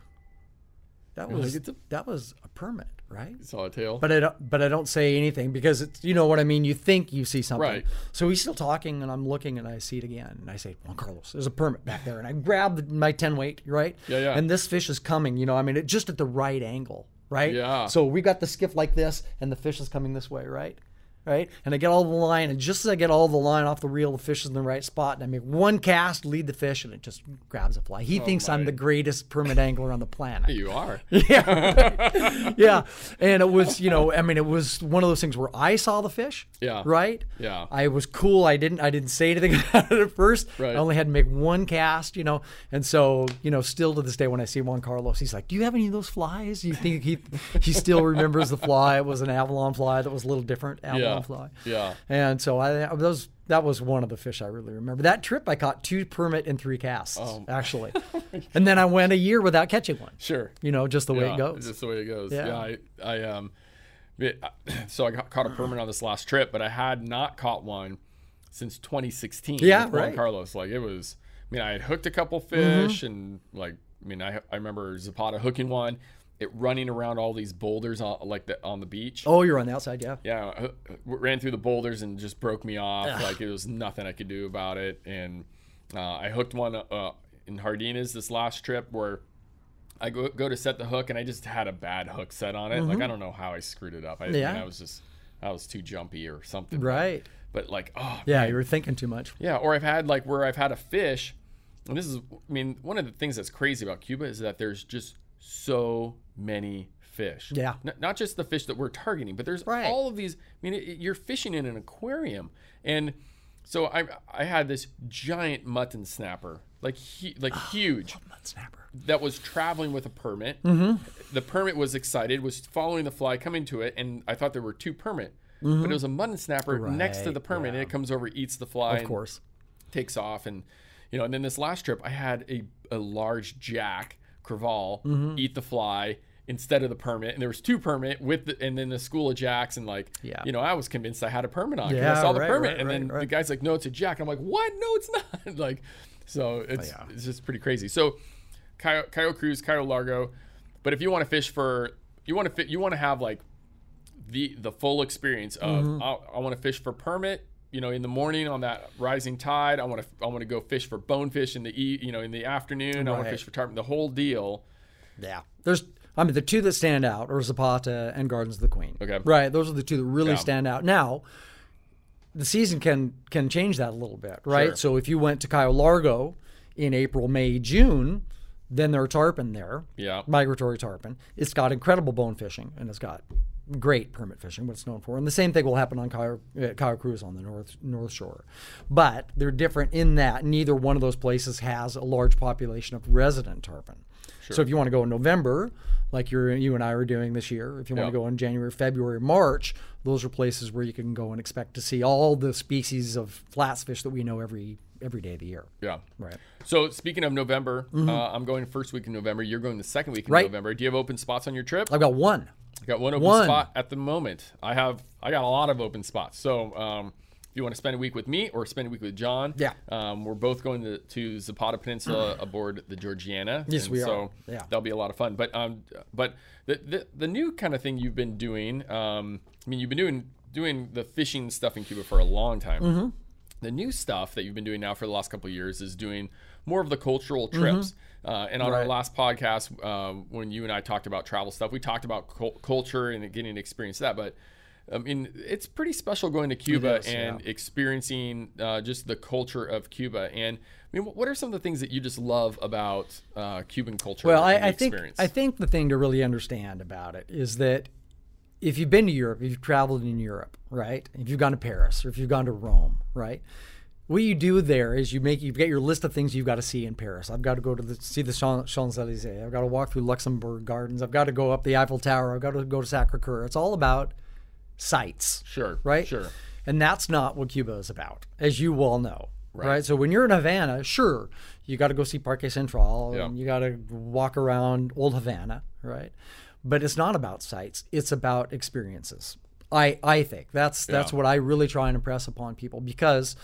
that was, "It's a- that was a permit, right? Saw a tail. But I don't. But I don't say anything because it's. You know what I mean. You think you see something. Right. So he's still talking, and I'm looking, and I see it again, and I say, "Juan Carlos, there's a permit back there," and I grab the- my ten weight, right? Yeah, yeah. And this fish is coming. You know, I mean, it just at the right angle, right? Yeah. So we got the skiff like this, and the fish is coming this way, right? Right. And I get all the line, and just as I get all the line off the reel, the fish is in the right spot, and I make one cast, lead the fish, and it just grabs a fly. He oh thinks I'm Oh the greatest permit angler on the planet. *laughs* you are. *laughs* yeah, *laughs* yeah. And it was, you know, I mean, it was one of those things where I saw the fish. Yeah. Right. Yeah. I was cool. I didn't. I didn't say anything about it at first. Right. I only had to make one cast, you know. And so, you know, still to this day, when I see Juan Carlos, he's like, "Do you have any of those flies?" You think he he still remembers the fly? It was an Avalon fly that was a little different. Avalon Yeah. Fly. Yeah. And so I those that was one of the fish I really remember. That trip I caught two permit and three casts Oh. actually, *laughs* and then I went a year without catching one. Sure. You know, just the way it goes. Just the way it goes. Yeah. Yeah. I, I um, it- *clears throat* so I got, caught a permit on this last trip, but I had not caught one since 2016. Yeah, with Juan right. Mm-hmm. Carlos. Like it was. I mean, I had hooked a couple fish, and like, I mean, I I remember Zapata hooking one, it running around all these boulders on like the on the beach. Oh, you're on the outside, yeah. Yeah, uh, ran through the boulders and just broke me off. Like it was nothing I could do about it. And uh, I hooked one uh, in Jardines this last trip where I go, go to set the hook and I just had a bad hook set on it. Like I don't know how I screwed it up. I, I mean, Mm-hmm. Yeah. I was just I was too jumpy or something. But- Right. But, like oh Yeah, man. you were thinking too much. Yeah, or I've had like where I've had a fish, and this is, I mean, one of the things that's crazy about Cuba is that there's just so many fish. Yeah. N- not just the fish that we're targeting, but there's Right. all of these. I mean, it, you're fishing in an aquarium, and so I I had this giant mutton snapper, like hu- like huge, Mud snapper. that was traveling with a permit. Mm-hmm. The permit was excited, was following the fly, coming to it, and I thought there were two permit. But it was a mutton snapper next to Mm-hmm. The permit, and it comes over, eats the fly. Of course. takes off and you know and then this last trip i had a, a large jack crevalle Mm-hmm. eat the fly instead of the permit and there was two permit with the, and then the school of jacks and like Yeah. you know i was convinced i had a permit on Yeah, i saw the right, permit right, and then right, the guy's like no it's a jack i'm like what no it's not *laughs* like so it's Oh, yeah. it's just pretty crazy so Cayo, Cayo Cruz, Cayo Largo. But if you want to fish for, you want to fit, you want to have like the the full experience of Mm-hmm. I, I want to fish for permit. You know, in the morning on that rising tide, I want to I want to go fish for bonefish in the e, you know in the afternoon. I want to fish for tarpon. The whole deal. Yeah. There's, I mean, the two that stand out are Zapata and Gardens of the Queen. Okay. Right. Those are the two that really Yeah. stand out. Now, the season can can change that a little bit, right? Sure. So if you went to Cayo Largo in April, May, June, then there are tarpon there, Yeah. migratory tarpon. It's got incredible bone fishing and it's got great permit fishing, what it's known for. And the same thing will happen on Cayo, uh, Cruz on the north North Shore. But they're different in that neither one of those places has a large population of resident tarpon. So if you want to go in November, like you're, you and I are doing this year, if you want Yeah. to go in January, February, March, those are places where you can go and expect to see all the species of flats fish that we know every every day of the year. Yeah. Right. So speaking of November, uh, I'm going first week in November. You're going the second week in Mm-hmm. Right. November. Do you have open spots on your trip? I've got one. I got one open One. spot at the moment. I have I got a lot of open spots. So um, if you want to spend a week with me or spend a week with John, Yeah. um, we're both going to, to Zapata Peninsula *clears throat* aboard the Georgiana. Yes, And we are. So Yeah. that'll be a lot of fun. But um, but the, the the new kind of thing you've been doing. Um, I mean, you've been doing doing the fishing stuff in Cuba for a long time. Mm-hmm. The new stuff that you've been doing now for the last couple of years is doing more of the cultural trips. Uh, and on our Mm-hmm. Last podcast, um, when you and I talked about travel stuff, we talked about cul- culture and getting to experience that. But I mean, it's pretty special going to Cuba is, and yeah. experiencing uh, just the culture of Cuba. And I mean, what are some of the things that you just love about uh, Cuban culture? Well, I, I think? I think the thing to really understand about it is that if you've been to Europe, if you've traveled in Europe, right? If you've gone to Paris or if you've gone to Rome, right? What you do there is you make you get your list of things you've got to see in Paris. I've got to go to the, see the Champs Elysees. I've got to walk through Luxembourg Gardens. I've got to go up the Eiffel Tower. I've got to go to Sacre Coeur. It's all about sights sure, right? Sure. And that's not what Cuba is about, as you well know. Right. So when you're in Havana, sure, you got to go see Parque Central Yeah. and you got to walk around Old Havana, right? But it's not about sites, it's about experiences. I I think that's that's Yeah. what I really try and impress upon people because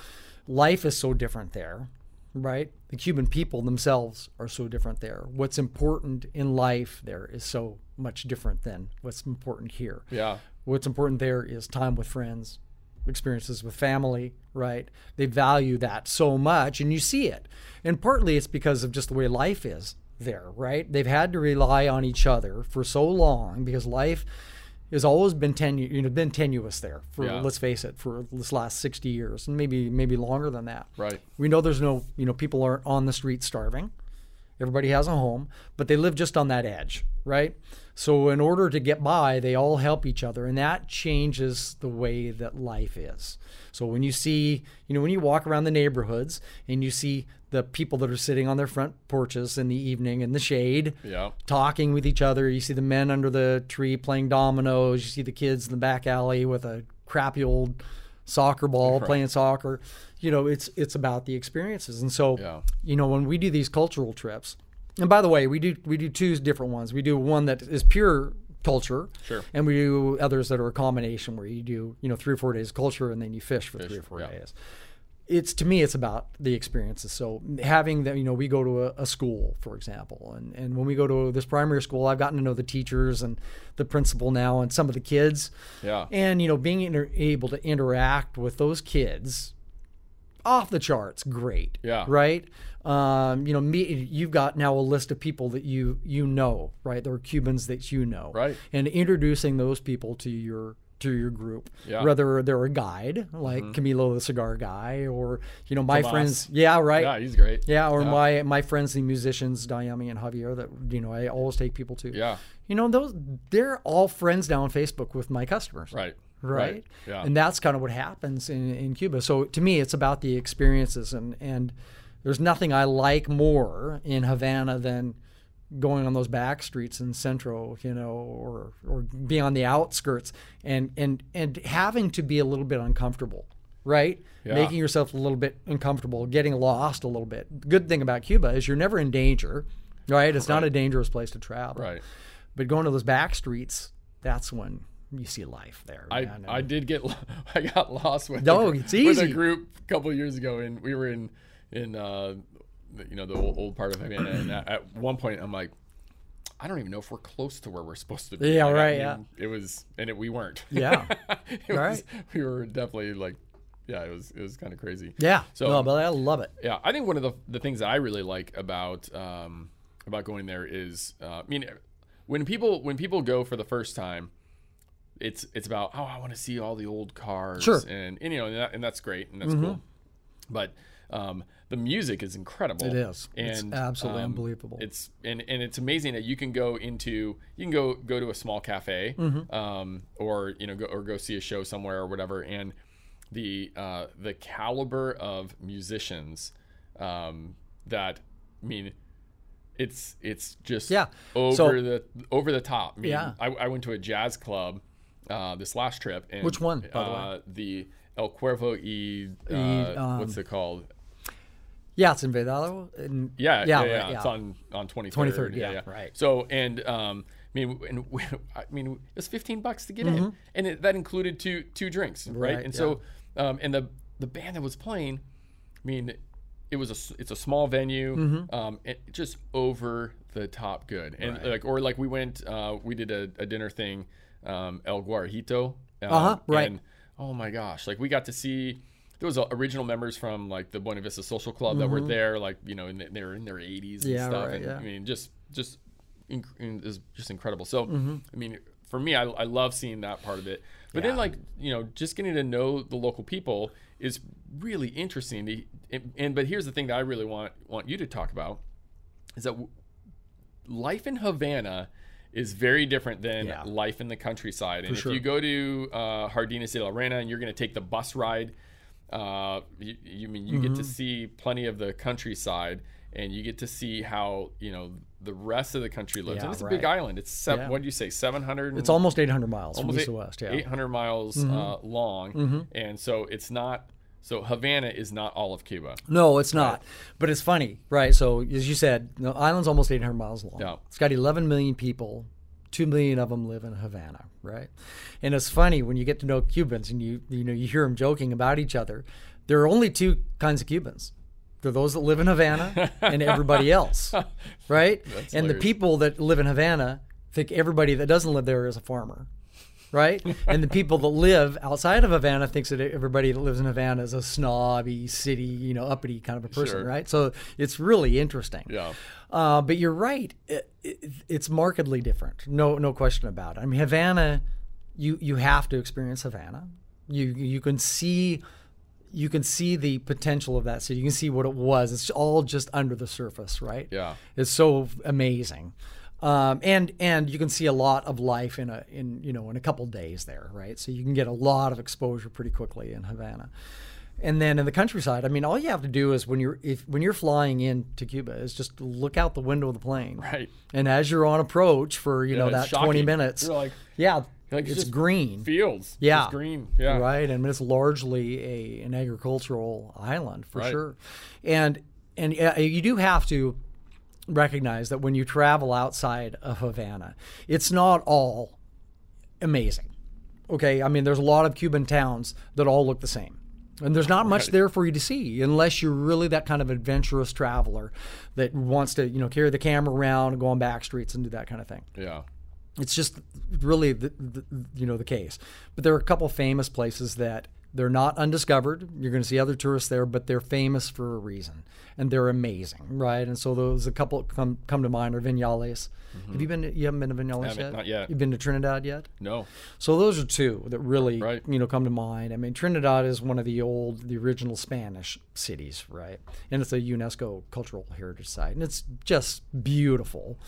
life is so different there, right? The Cuban people themselves are so different there. What's important in life there is so much different than what's important here Yeah. What's important there is time with friends experiences with family right? They value that so much and you see it. And partly it's because of just the way life is there right? They've had to rely on each other for so long because life has always been tenu- you know been tenuous there for Yeah. let's face it for this last 60 years and maybe maybe longer than that. Right. we know there's no you know people aren't on the street starving Everybody has a home, but they live just on that edge, right? So, in order to get by, they all help each other, and that changes the way that life is. So, when you see, you know, when you walk around the neighborhoods and you see the people that are sitting on their front porches in the evening in the shade, Yeah. talking with each other, you see the men under the tree playing dominoes, you see the kids in the back alley with a crappy old soccer ball *laughs* playing soccer. You know, it's it's about the experiences. And so Yeah. you know, when we do these cultural trips, and by the way, we do we do two different ones. We do one that is pure culture, Sure. and we do others that are a combination where you do you know three or four days of culture and then you fish for three or four yeah. days. It's to me, it's about the experiences. So having that, you know, we go to a, a school, for example, and and when we go to this primary school, I've gotten to know the teachers and the principal now and some of the kids, Yeah. and you know, being inter- able to interact with those kids off the charts great Yeah. right um, you know me you've got now a list of people that you you know right there are cubans that you know Right. and introducing those people to your to your group Yeah. whether they're a guide like camilo the cigar guy or you know my Tomas. friends yeah right Yeah. He's great. yeah, or my my friends, the musicians, Dayami and Javier, that you know I always take people to. Yeah. You know, those they're all friends now on Facebook with my customers Right. Right? Yeah. And that's kind of what happens in, in Cuba. So to me, it's about the experiences, and and there's nothing I like more in Havana than going on those back streets in Centro, you know, or or being on the outskirts and and and having to be a little bit uncomfortable, right? Yeah. Making yourself a little bit uncomfortable, getting lost a little bit. Good thing about Cuba is you're never in danger, right? It's not a dangerous place to travel. Right. But going to those back streets, that's when you see life there. I, man. I did get *laughs* I got lost with No, a, it's with a group a couple years ago and we were in in uh you know the old, old part of Havana and at, one point I'm like I don't even know if we're close to where we're supposed to be. Yeah, Like, I right, mean, yeah. It was and it, we weren't. Yeah. *laughs* was, Right. We were definitely like yeah, it was it was kind of crazy. Yeah. So- no, but I love it. Yeah, I think one of the the things that I really like about um, about going there is, uh, I mean, when people when people go for the first time, it's it's about oh I want to see all the old cars, Sure. Mm-hmm. and, and you know and, that, and that's great and that's cool, but um, the music is incredible. It is. and It's absolutely um, unbelievable. It's and and it's amazing that you can go into you can go go to a small cafe, Mm-hmm. um, or you know go or go see a show somewhere or whatever, and the uh, the caliber of musicians um, that I mean it's it's just Yeah. over So- the over the top. I mean, Yeah. I, I went to a jazz club uh, this last trip. And, Which one, by the way? uh, the El Cuervo y, uh, Y, um, what's it called? Yeah, it's in Vedado. And Yeah, yeah, yeah. right, It's on on twenty 23rd, yeah, right. So and um, I mean, and we, *laughs* I mean, it was fifteen bucks to get Mm-hmm. in, and it, that included two two drinks, right? Right, and so, um, and the the band that was playing, I mean, it was a it's a small venue, Mm-hmm. um, it, just over the top good, and like or like we went, uh, we did a, a dinner thing, um, El Guajirito, um, Uh-huh, right. and oh my gosh, like we got to see. There was uh, original members from like the Buena Vista Social Club that were there, like you know, and they were in their 80s and Mm-hmm. Yeah, stuff. right, and yeah. I mean, just just inc- is just incredible. So Mm-hmm. I mean, for me, I, I love seeing that part of it. But then, like you know, just getting to know the local people is really interesting. To, and, and but here's the thing that I really want want you to talk about is that w- life in Havana is very different than Yeah. life in the countryside. And if sure. you go to uh, Jardines de la Reina and you're going to take the bus ride, uh, you, you mean you get Mm-hmm. to see plenty of the countryside, and you get to see how you know the rest of the country lives. Yeah, and it's a big island. It's seven. Yeah. What do you say? Seven hundred. It's almost 800 miles from almost east to west. Yeah. 800 miles uh, long, and so it's not. So Havana is not all of Cuba. No, it's not. But it's funny, right? So as you said, the island's almost 800 miles long. Yeah. It's got 11 million people. Two million of them live in Havana, right? And it's funny when you get to know Cubans and you you know you hear them joking about each other. There are only two kinds of Cubans. They're those that live in Havana *laughs* and everybody else, right? and the people that live in Havana think everybody that doesn't live there is a farmer, right? and the people that live outside of Havana thinks that everybody that lives in Havana is a snobby, city, you know, uppity kind of a person, Sure. right? So it's really interesting. Yeah. Uh, but you're right; it, it, it's markedly different. No, no question about it. I mean, Havana, you you have to experience Havana. You you can see. You can see the potential of that city. You can see what it was. It's all just under the surface, right? Yeah. It's so amazing, um, and and you can see a lot of life in a in you know in a couple days there, right? So you can get a lot of exposure pretty quickly in Havana. And then in the countryside, I mean, all you have to do is when you're if when you're flying into Cuba is just look out the window of the plane, Right. and as you're on approach for you know it's that 20 minutes, You're like- yeah, like, it's it's green, Fields. Yeah. Just green. Yeah. right? And it's largely a an agricultural island for Right. sure. And and uh, you do have to recognize that when you travel outside of Havana, it's not all amazing. Okay, I mean, there's a lot of Cuban towns that all look the same. And there's not much there for you to see unless you're really that kind of adventurous traveler that wants to, you know, carry the camera around and go on back streets and do that kind of thing. Yeah. It's just really the, the you know the case. But there are a couple famous places that they're not undiscovered. You're going to see other tourists there, but they're famous for a reason, and they're amazing, right? And so those a couple come come to mind are Vinales. Mm-hmm. Have you been? To, you haven't been to Vinales yet? not yet. You've been to Trinidad yet? No. So those are two that really Right. you know come to mind. I mean, Trinidad is one of the old, the original Spanish cities, right? And it's a UNESCO cultural heritage site, and it's just beautiful.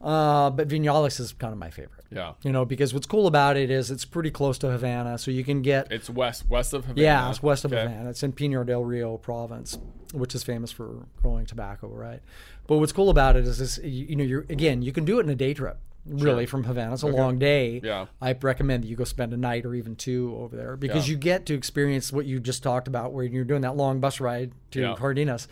Uh, but Vinales is kind of my favorite. Yeah. You know, because what's cool about it is it's pretty close to Havana, so you can get It's west west of Havana. yeah, it's west of Okay. Havana. It's in Pinar del Rio province, which is famous for growing tobacco, right? But what's cool about it is this, you, know, you're again, you can do it in a day trip. Really, from Havana, it's a long day. Yeah. I recommend that you go spend a night or even two over there because Yeah. you get to experience what you just talked about, where you're doing that long bus ride to Yeah. Cardenas.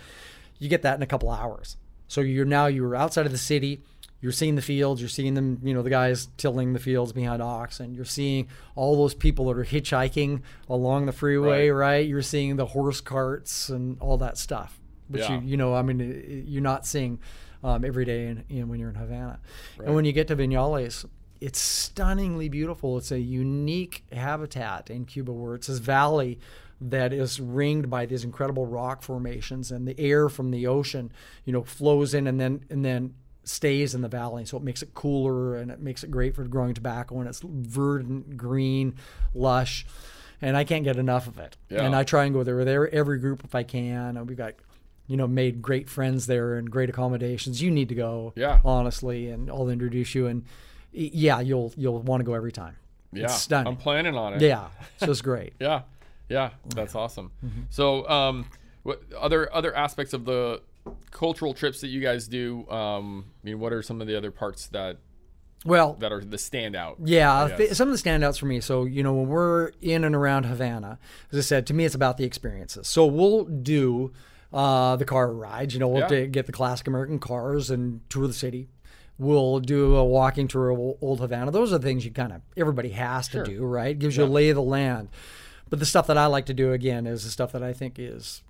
You get that in a couple hours. So you're now you're outside of the city. You're seeing the fields. You're seeing them, you know, the guys tilling the fields behind oxen. You're seeing all those people that are hitchhiking along the freeway, Right. right? You're seeing the horse carts and all that stuff, which Yeah. you, you know, I mean, you're not seeing um, every day in, in, when you're in Havana. And when you get to Vinales, it's stunningly beautiful. It's a unique habitat in Cuba where it's this valley that is ringed by these incredible rock formations and the air from the ocean, you know, flows in and then and then stays in the valley. So it makes it cooler and it makes it great for growing tobacco and it's verdant, green, lush. And I can't get enough of it. Yeah. And I try and go there with every- group if I can. And we've got you know, made great friends there and great accommodations. You need to go, Yeah. honestly, and I'll introduce you. And yeah, you'll you'll want to go every time. Yeah. It's stunning. I'm planning on it. Yeah, it's just great. *laughs* Yeah, yeah, that's awesome. Mm-hmm. So, um, what other other aspects of the cultural trips that you guys do? Um, I mean, what are some of the other parts that Well, that are the standout? Yeah, th- some of the standouts for me. So, you know, when we're in and around Havana, as I said, to me, it's about the experiences. So we'll do uh, the car rides. You know, we'll Yeah. get the classic American cars and tour the city. We'll do a walking tour of Old Havana. Those are things you kind of everybody has Sure. to do, right? Gives you a lay of the land. But the stuff that I like to do again is the stuff that I think is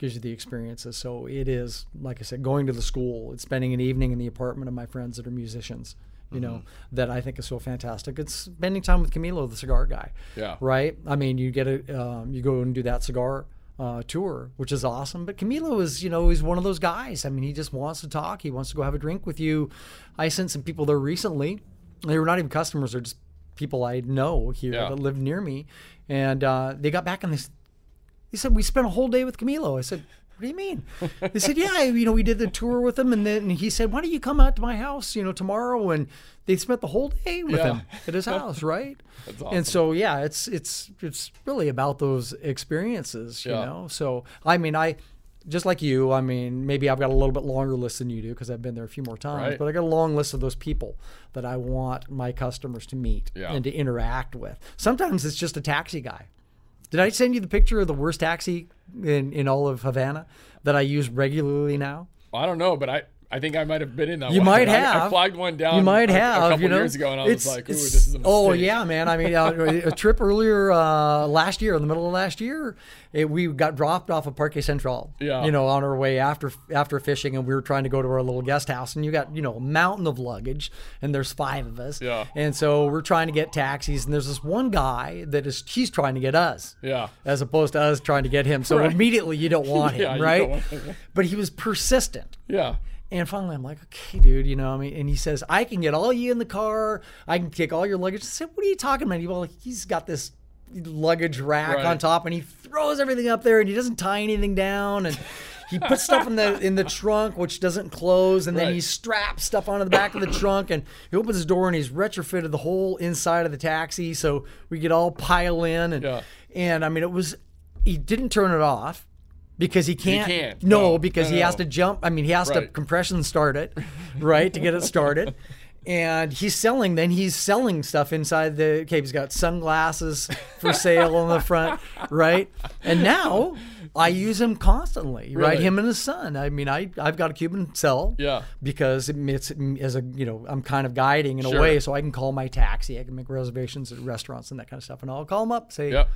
gives you the experiences. So it is, like I said, going to the school. It's spending an evening in the apartment of my friends that are musicians. You know that I think is so fantastic. It's spending time with Camilo, the cigar guy. Yeah. Right. I mean, you get a um, you go and do that cigar uh, tour, which is awesome. But Camilo is, you know, he's one of those guys. I mean, he just wants to talk. He wants to go have a drink with you. I sent some people there recently. They were not even customers; they're just people I know here Yeah. that live near me, and uh, they got back and they, they said we spent a whole day with Camilo. I said. What do you mean? They said, yeah, you know, we did the tour with him, and then he said, why don't you come out to my house, you know, tomorrow? And they spent the whole day with Yeah. him at his house, right? *laughs* That's And so, yeah, it's it's it's really about those experiences, you Yeah. know. So, I mean, I just like you. I mean, maybe I've got a little bit longer list than you do because I've been there a few more times. Right. But I got a long list of those people that I want my customers to meet Yeah. and to interact with. Sometimes it's just a taxi guy. Did I send you the picture of the worst taxi in, in all of Havana that I use regularly now? I don't know, but I, I think I might have been in that. You one. might I- I, have. flagged one down. You might a- have. a couple you know, years ago, and I was like, "Ooh, this is a mistake." Oh yeah, man. I mean, uh, *laughs* a trip earlier uh, last year, in the middle of last year, it, we got dropped off at Parque Central. Yeah. You know, on our way after after fishing, and we were trying to go to our little guest house, and you got you know a mountain of luggage, and there's five of us. Yeah. And so we're trying to get taxis, and there's this one guy that is he's trying to get us. Yeah. As opposed to us trying to get him. So Right. immediately you don't *laughs* want him, you right? want him. But he was persistent. Yeah. And finally, I'm like, okay, dude, you know, I mean, and he says, I can get all you in the car. I can take all your luggage. I said, what are you talking about? He, well, he's got this luggage rack Right. on top, and he throws everything up there, and he doesn't tie anything down, and he puts stuff in the in the trunk, which doesn't close, and then Right. he straps stuff onto the back of the trunk, and he opens his door, and he's retrofitted the whole inside of the taxi, so we could all pile in, and Yeah. and I mean, it was he didn't turn it off. Because he can't. can't. No, No. because No, he no, has to jump. I mean, he has to compression start it, right, to get it started. *laughs* And he's selling, then he's selling stuff inside the okay, he's got sunglasses for sale on the front, right? And now I use him constantly, right? Him and his son. I mean, I I've got a Cuban cell. Yeah. Because it- it's as a you know, I'm kind of guiding in a way so I can call my taxi, I can make reservations at restaurants and that kind of stuff. And I'll call him up, say, Yep.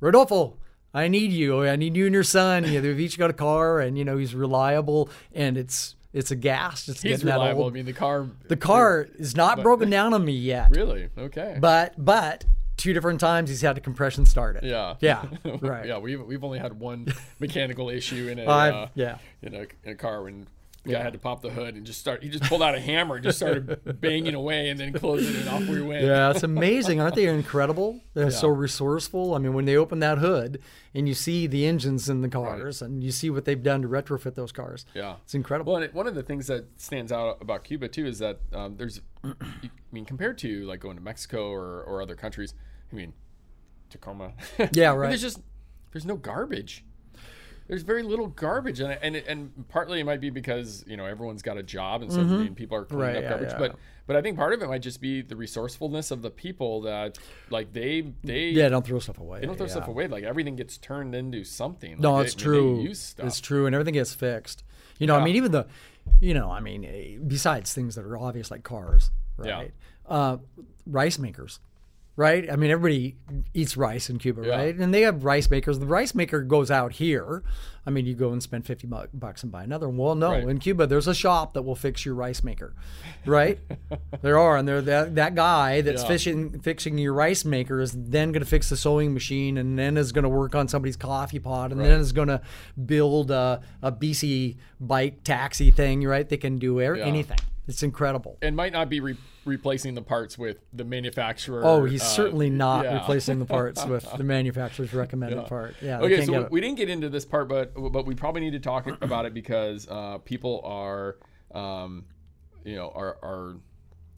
Rodolfo, I need you. I need you and your son. You know, they've each got a car, and you know he's reliable, and it's it's a gas. It's He's getting that reliable. I mean, the car. The car is not broken down on me yet, Really? Okay. but but two different times he's had to compression start it. yeah. yeah, *laughs* right. yeah. We've we've only had one *laughs* mechanical issue in a uh, yeah. in a in a car when. The guy had to pop the hood and just start. He just pulled out a hammer and just started *laughs* banging away, and then closing it, off we went. Yeah, it's amazing, aren't they? Incredible. They're so resourceful. I mean, when they open that hood and you see the engines in the cars, and you see what they've done to retrofit those cars, Yeah. it's incredible. Well, and it, one of the things that stands out about Cuba too is that um, there's, *clears throat* I mean, compared to like going to Mexico or, or other countries, I mean, Tacoma. Yeah, *laughs* right. There's just there's no garbage. There's very little garbage, and and and partly it might be because you know everyone's got a job, and so mean, people are cleaning Mm-hmm. Right, up yeah, garbage. yeah. But but I think part of it might just be the resourcefulness of the people that like they they yeah, don't throw stuff away. they don't throw yeah. stuff away. Like everything gets turned into something. No, Like, it's they- true. It's true, and everything gets fixed. You know, I mean, even the, you know, I mean, eh, besides things that are obvious like cars, right? Uh, rice makers, right? I mean, everybody eats rice in Cuba, Yeah. right? And they have rice makers. The rice maker goes out here. I mean, you go and spend fifty bucks and buy another. one. Well, no, Right. in Cuba, there's a shop that will fix your rice maker, right? *laughs* there are, and there that that guy that's Yeah. fishing fixing your rice maker is then going to fix the sewing machine, and then is going to work on somebody's coffee pot, and then is going to build a, a BC bike taxi thing, right? They can do er- Yeah. anything. It's incredible. and might not be re- replacing the parts with the manufacturer. Oh, he's uh, certainly not yeah. replacing the parts *laughs* with the manufacturer's recommended Yeah. part. Yeah. Okay, so we, didn't get into this part, but but we probably need to talk *clears throat* about it because uh, people are, um, you know, are are.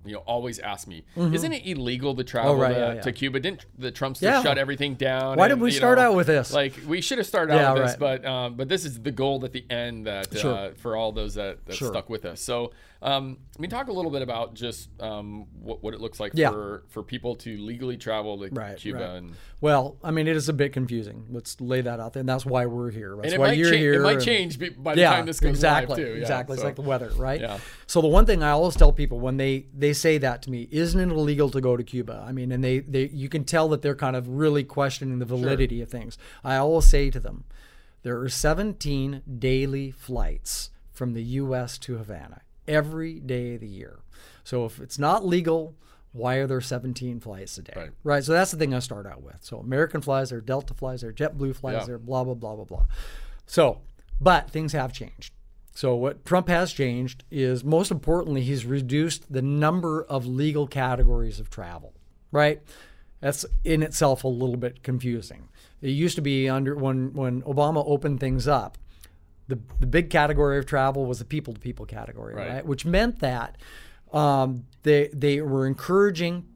You know, always ask me, isn't it illegal to travel Mm-hmm. Oh, right, to, yeah, yeah. to Cuba? Didn't the Trumps Yeah. shut everything down? Why and, did we start know, out with this? Like we should have started out with this, but um, but this is the goal at the end that Sure. uh, for all those that, that Sure. stuck with us. So um, let me talk a little bit about just um, what, what it looks like Yeah. for for people to legally travel to Right, Cuba right. and Well, I mean, it is a bit confusing. Let's lay that out there, and that's why we're here. That's and why you're cha- here. it might and- change by the yeah, time this goes exactly, live too. Yeah, exactly. It's like the weather, right? Yeah. So the one thing I always tell people when they they say that to me, isn't it illegal to go to Cuba? I mean, and they they you can tell that they're kind of really questioning the validity of things. I always say to them, there are 17 daily flights from the U.S. to Havana every day of the year. So if it's not legal. Why are there 17 flights a day? Right. So that's the thing I start out with. So American flies, there are Delta flies, there are JetBlue flies, Yeah. there are blah blah blah blah blah. So, but things have changed. So what Trump has changed is most importantly he's reduced the number of legal categories of travel. right? That's in itself a little bit confusing. It used to be under when when Obama opened things up, the the big category of travel was the people to people category, right. Right. Which meant that um, they they were encouraging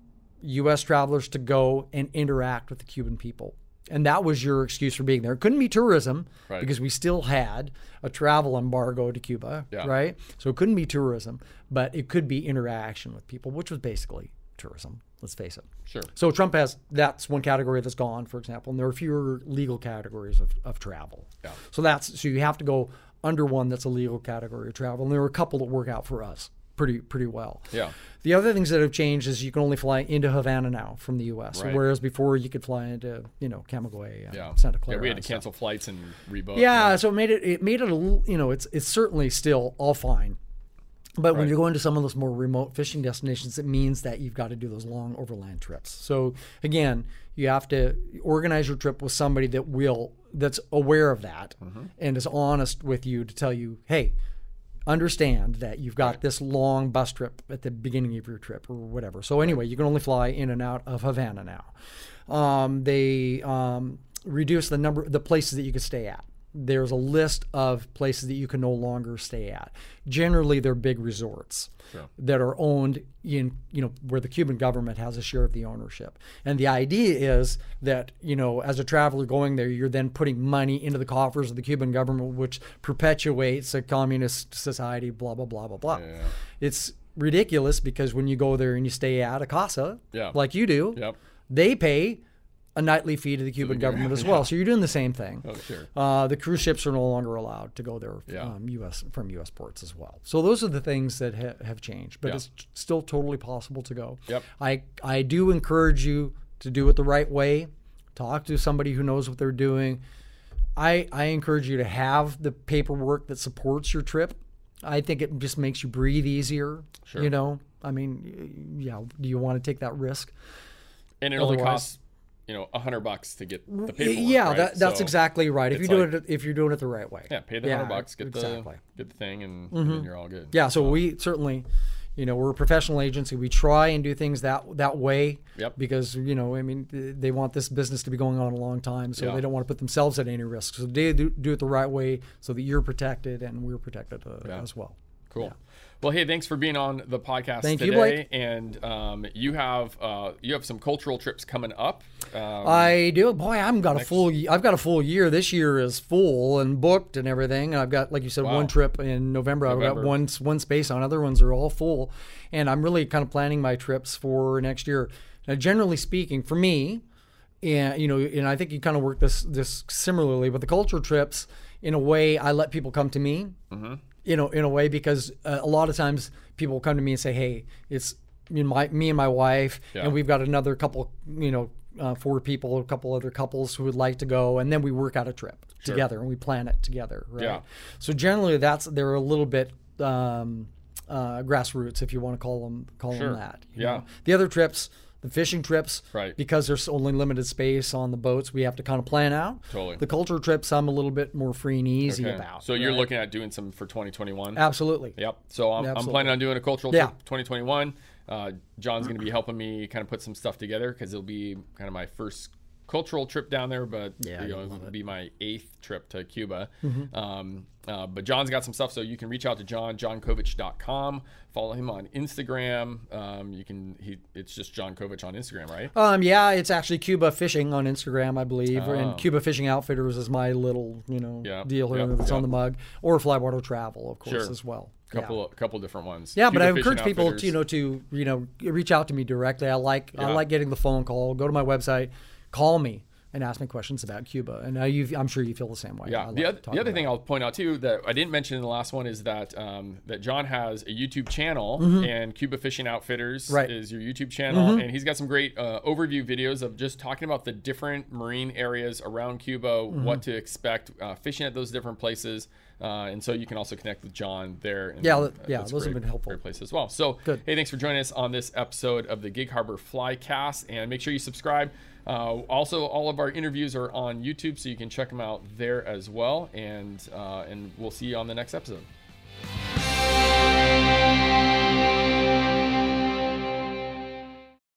U.S. travelers to go and interact with the Cuban people. And that was your excuse for being there. It couldn't be tourism Right. because we still had a travel embargo to Cuba, Yeah. right? So it couldn't be tourism, but it could be interaction with people, which was basically tourism. Let's face it. Sure. So Trump has that's one category that's gone, for example, and there are fewer legal categories of, of travel. Yeah. So that's so you have to go under one that's a legal category of travel, and there are a couple that work out for us pretty pretty well. Yeah. The other things that have changed is you can only fly into Havana now from the U.S. Right. Whereas before you could fly into you know Camagüey and Yeah. Santa Clara. Yeah, we had to and stuff. cancel flights and rebook. Yeah, so it made it it made it a little you know it's it's certainly still all fine. But when you're going to some of those more remote fishing destinations, it means that you've got to do those long overland trips. So again, you have to organize your trip with somebody that will that's aware of that Mm-hmm. and is honest with you to tell you, hey, understand that you've got this long bus trip at the beginning of your trip or whatever. So anyway, you can only fly in and out of Havana now. Um, they um, reduce the number, the places that you can stay at. There's a list of places that you can no longer stay at. Generally, they're big resorts Sure. that are owned in, you know, where the Cuban government has a share of the ownership. And the idea is that, you know, as a traveler going there, you're then putting money into the coffers of the Cuban government, which perpetuates a communist society, blah, blah, blah, blah, blah. Yeah. It's ridiculous because when you go there and you stay at a casa, Yeah. like you do, Yep. they pay a nightly fee to the Cuban government as *laughs* well. So you're doing the same thing. Oh, sure. Uh, the cruise ships are no longer allowed to go there Yeah. um, U.S. from U.S. ports as well. So those are the things that ha- have changed, but Yeah. it's t- still totally possible to go. Yep. I I do encourage you to do it the right way. Talk to somebody who knows what they're doing. I I encourage you to have the paperwork that supports your trip. I think it just makes you breathe easier. Sure. You know, I mean, yeah. Do you want to take that risk? And it only Otherwise- costs, you know, a hundred bucks to get the paperwork. yeah, right? that, that's So, exactly right. If you do like, it, if you're doing it the right way. Yeah, pay the Yeah, hundred bucks, get exactly. the get the thing, and, and you're all good. Yeah, so we certainly, you know, we're a professional agency. We try and do things that that way. Yep. Because you know, I mean, they want this business to be going on a long time, so Yeah. they don't want to put themselves at any risk. So they do, do it the right way, so that you're protected and we're protected uh, Yeah. as well. Cool. Well, hey, thanks for being on the podcast Thank you, today. Blake. And um, you have uh, you have some cultural trips coming up. Um, I do. Boy, I've got a full. I've got a full year. This year is full and booked and everything. And I've got, like you said, Wow. one trip in November. I've got one one space on. Other ones are all full. And I'm really kind of planning my trips for next year. Now, generally speaking, for me, and you know, and I think you kind of work this this similarly. But the cultural trips, in a way, I let people come to me. Mm-hmm. You know, in a way, because uh, a lot of times people will come to me and say, "Hey, it's me and my me and my wife, Yeah. and we've got another couple, you know, uh, four people, a couple other couples who would like to go, and then we work out a trip together and we plan it together, right? Yeah. So generally, that's they're a little bit um, uh, grassroots, if you want to call them call Sure. them that. you Yeah. know. The other trips, the fishing trips, Right. Because there's only limited space on the boats, we have to kind of plan out. Totally. The culture trips, I'm a little bit more free and easy okay. about. So you're right? looking at doing some for 2021. absolutely. Yep. So I'm, I'm planning on doing a cultural Yeah. trip 2021. Uh, John's going to be helping me kind of put some stuff together because it'll be kind of my first cultural trip down there, but Yeah, you know, it'll it. be my eighth trip to Cuba. Mm-hmm. Um, uh, but John's got some stuff, so you can reach out to John, johnkovich.com. Follow him on Instagram. Um, you can he it's just John Kovich on Instagram, right? Um, yeah, it's actually Cuba Fishing on Instagram, I believe, Oh. and Cuba Fishing Outfitters is my little, you know, Yeah, deal here yeah, that's yeah. on the mug, or Flywater Travel, of course, Sure. as well. couple a couple different ones. Yeah, but I encourage people to you know to you know reach out to me directly. I like I like getting the phone call. Go to my website, call me, and ask me questions about Cuba. And you, I'm sure you feel the same way. Yeah. The, other, the other thing. I'll point out too that I didn't mention in the last one is that um, that John has a YouTube channel and Cuba Fishing Outfitters Mm-hmm. Right. Mm-hmm. is your YouTube channel and he's got some great uh, overview videos of just talking about the different marine areas around Cuba, Mm-hmm. what to expect, uh, fishing at those different places. Uh, and so you can also connect with John there. And, Yeah, uh, yeah, those have been helpful. Great place as well. So, Good. hey, thanks for joining us on this episode of the Gig Harbor Flycast, and make sure you subscribe. Uh, also, all of our interviews are on YouTube, so you can check them out there as well. And uh, and we'll see you on the next episode.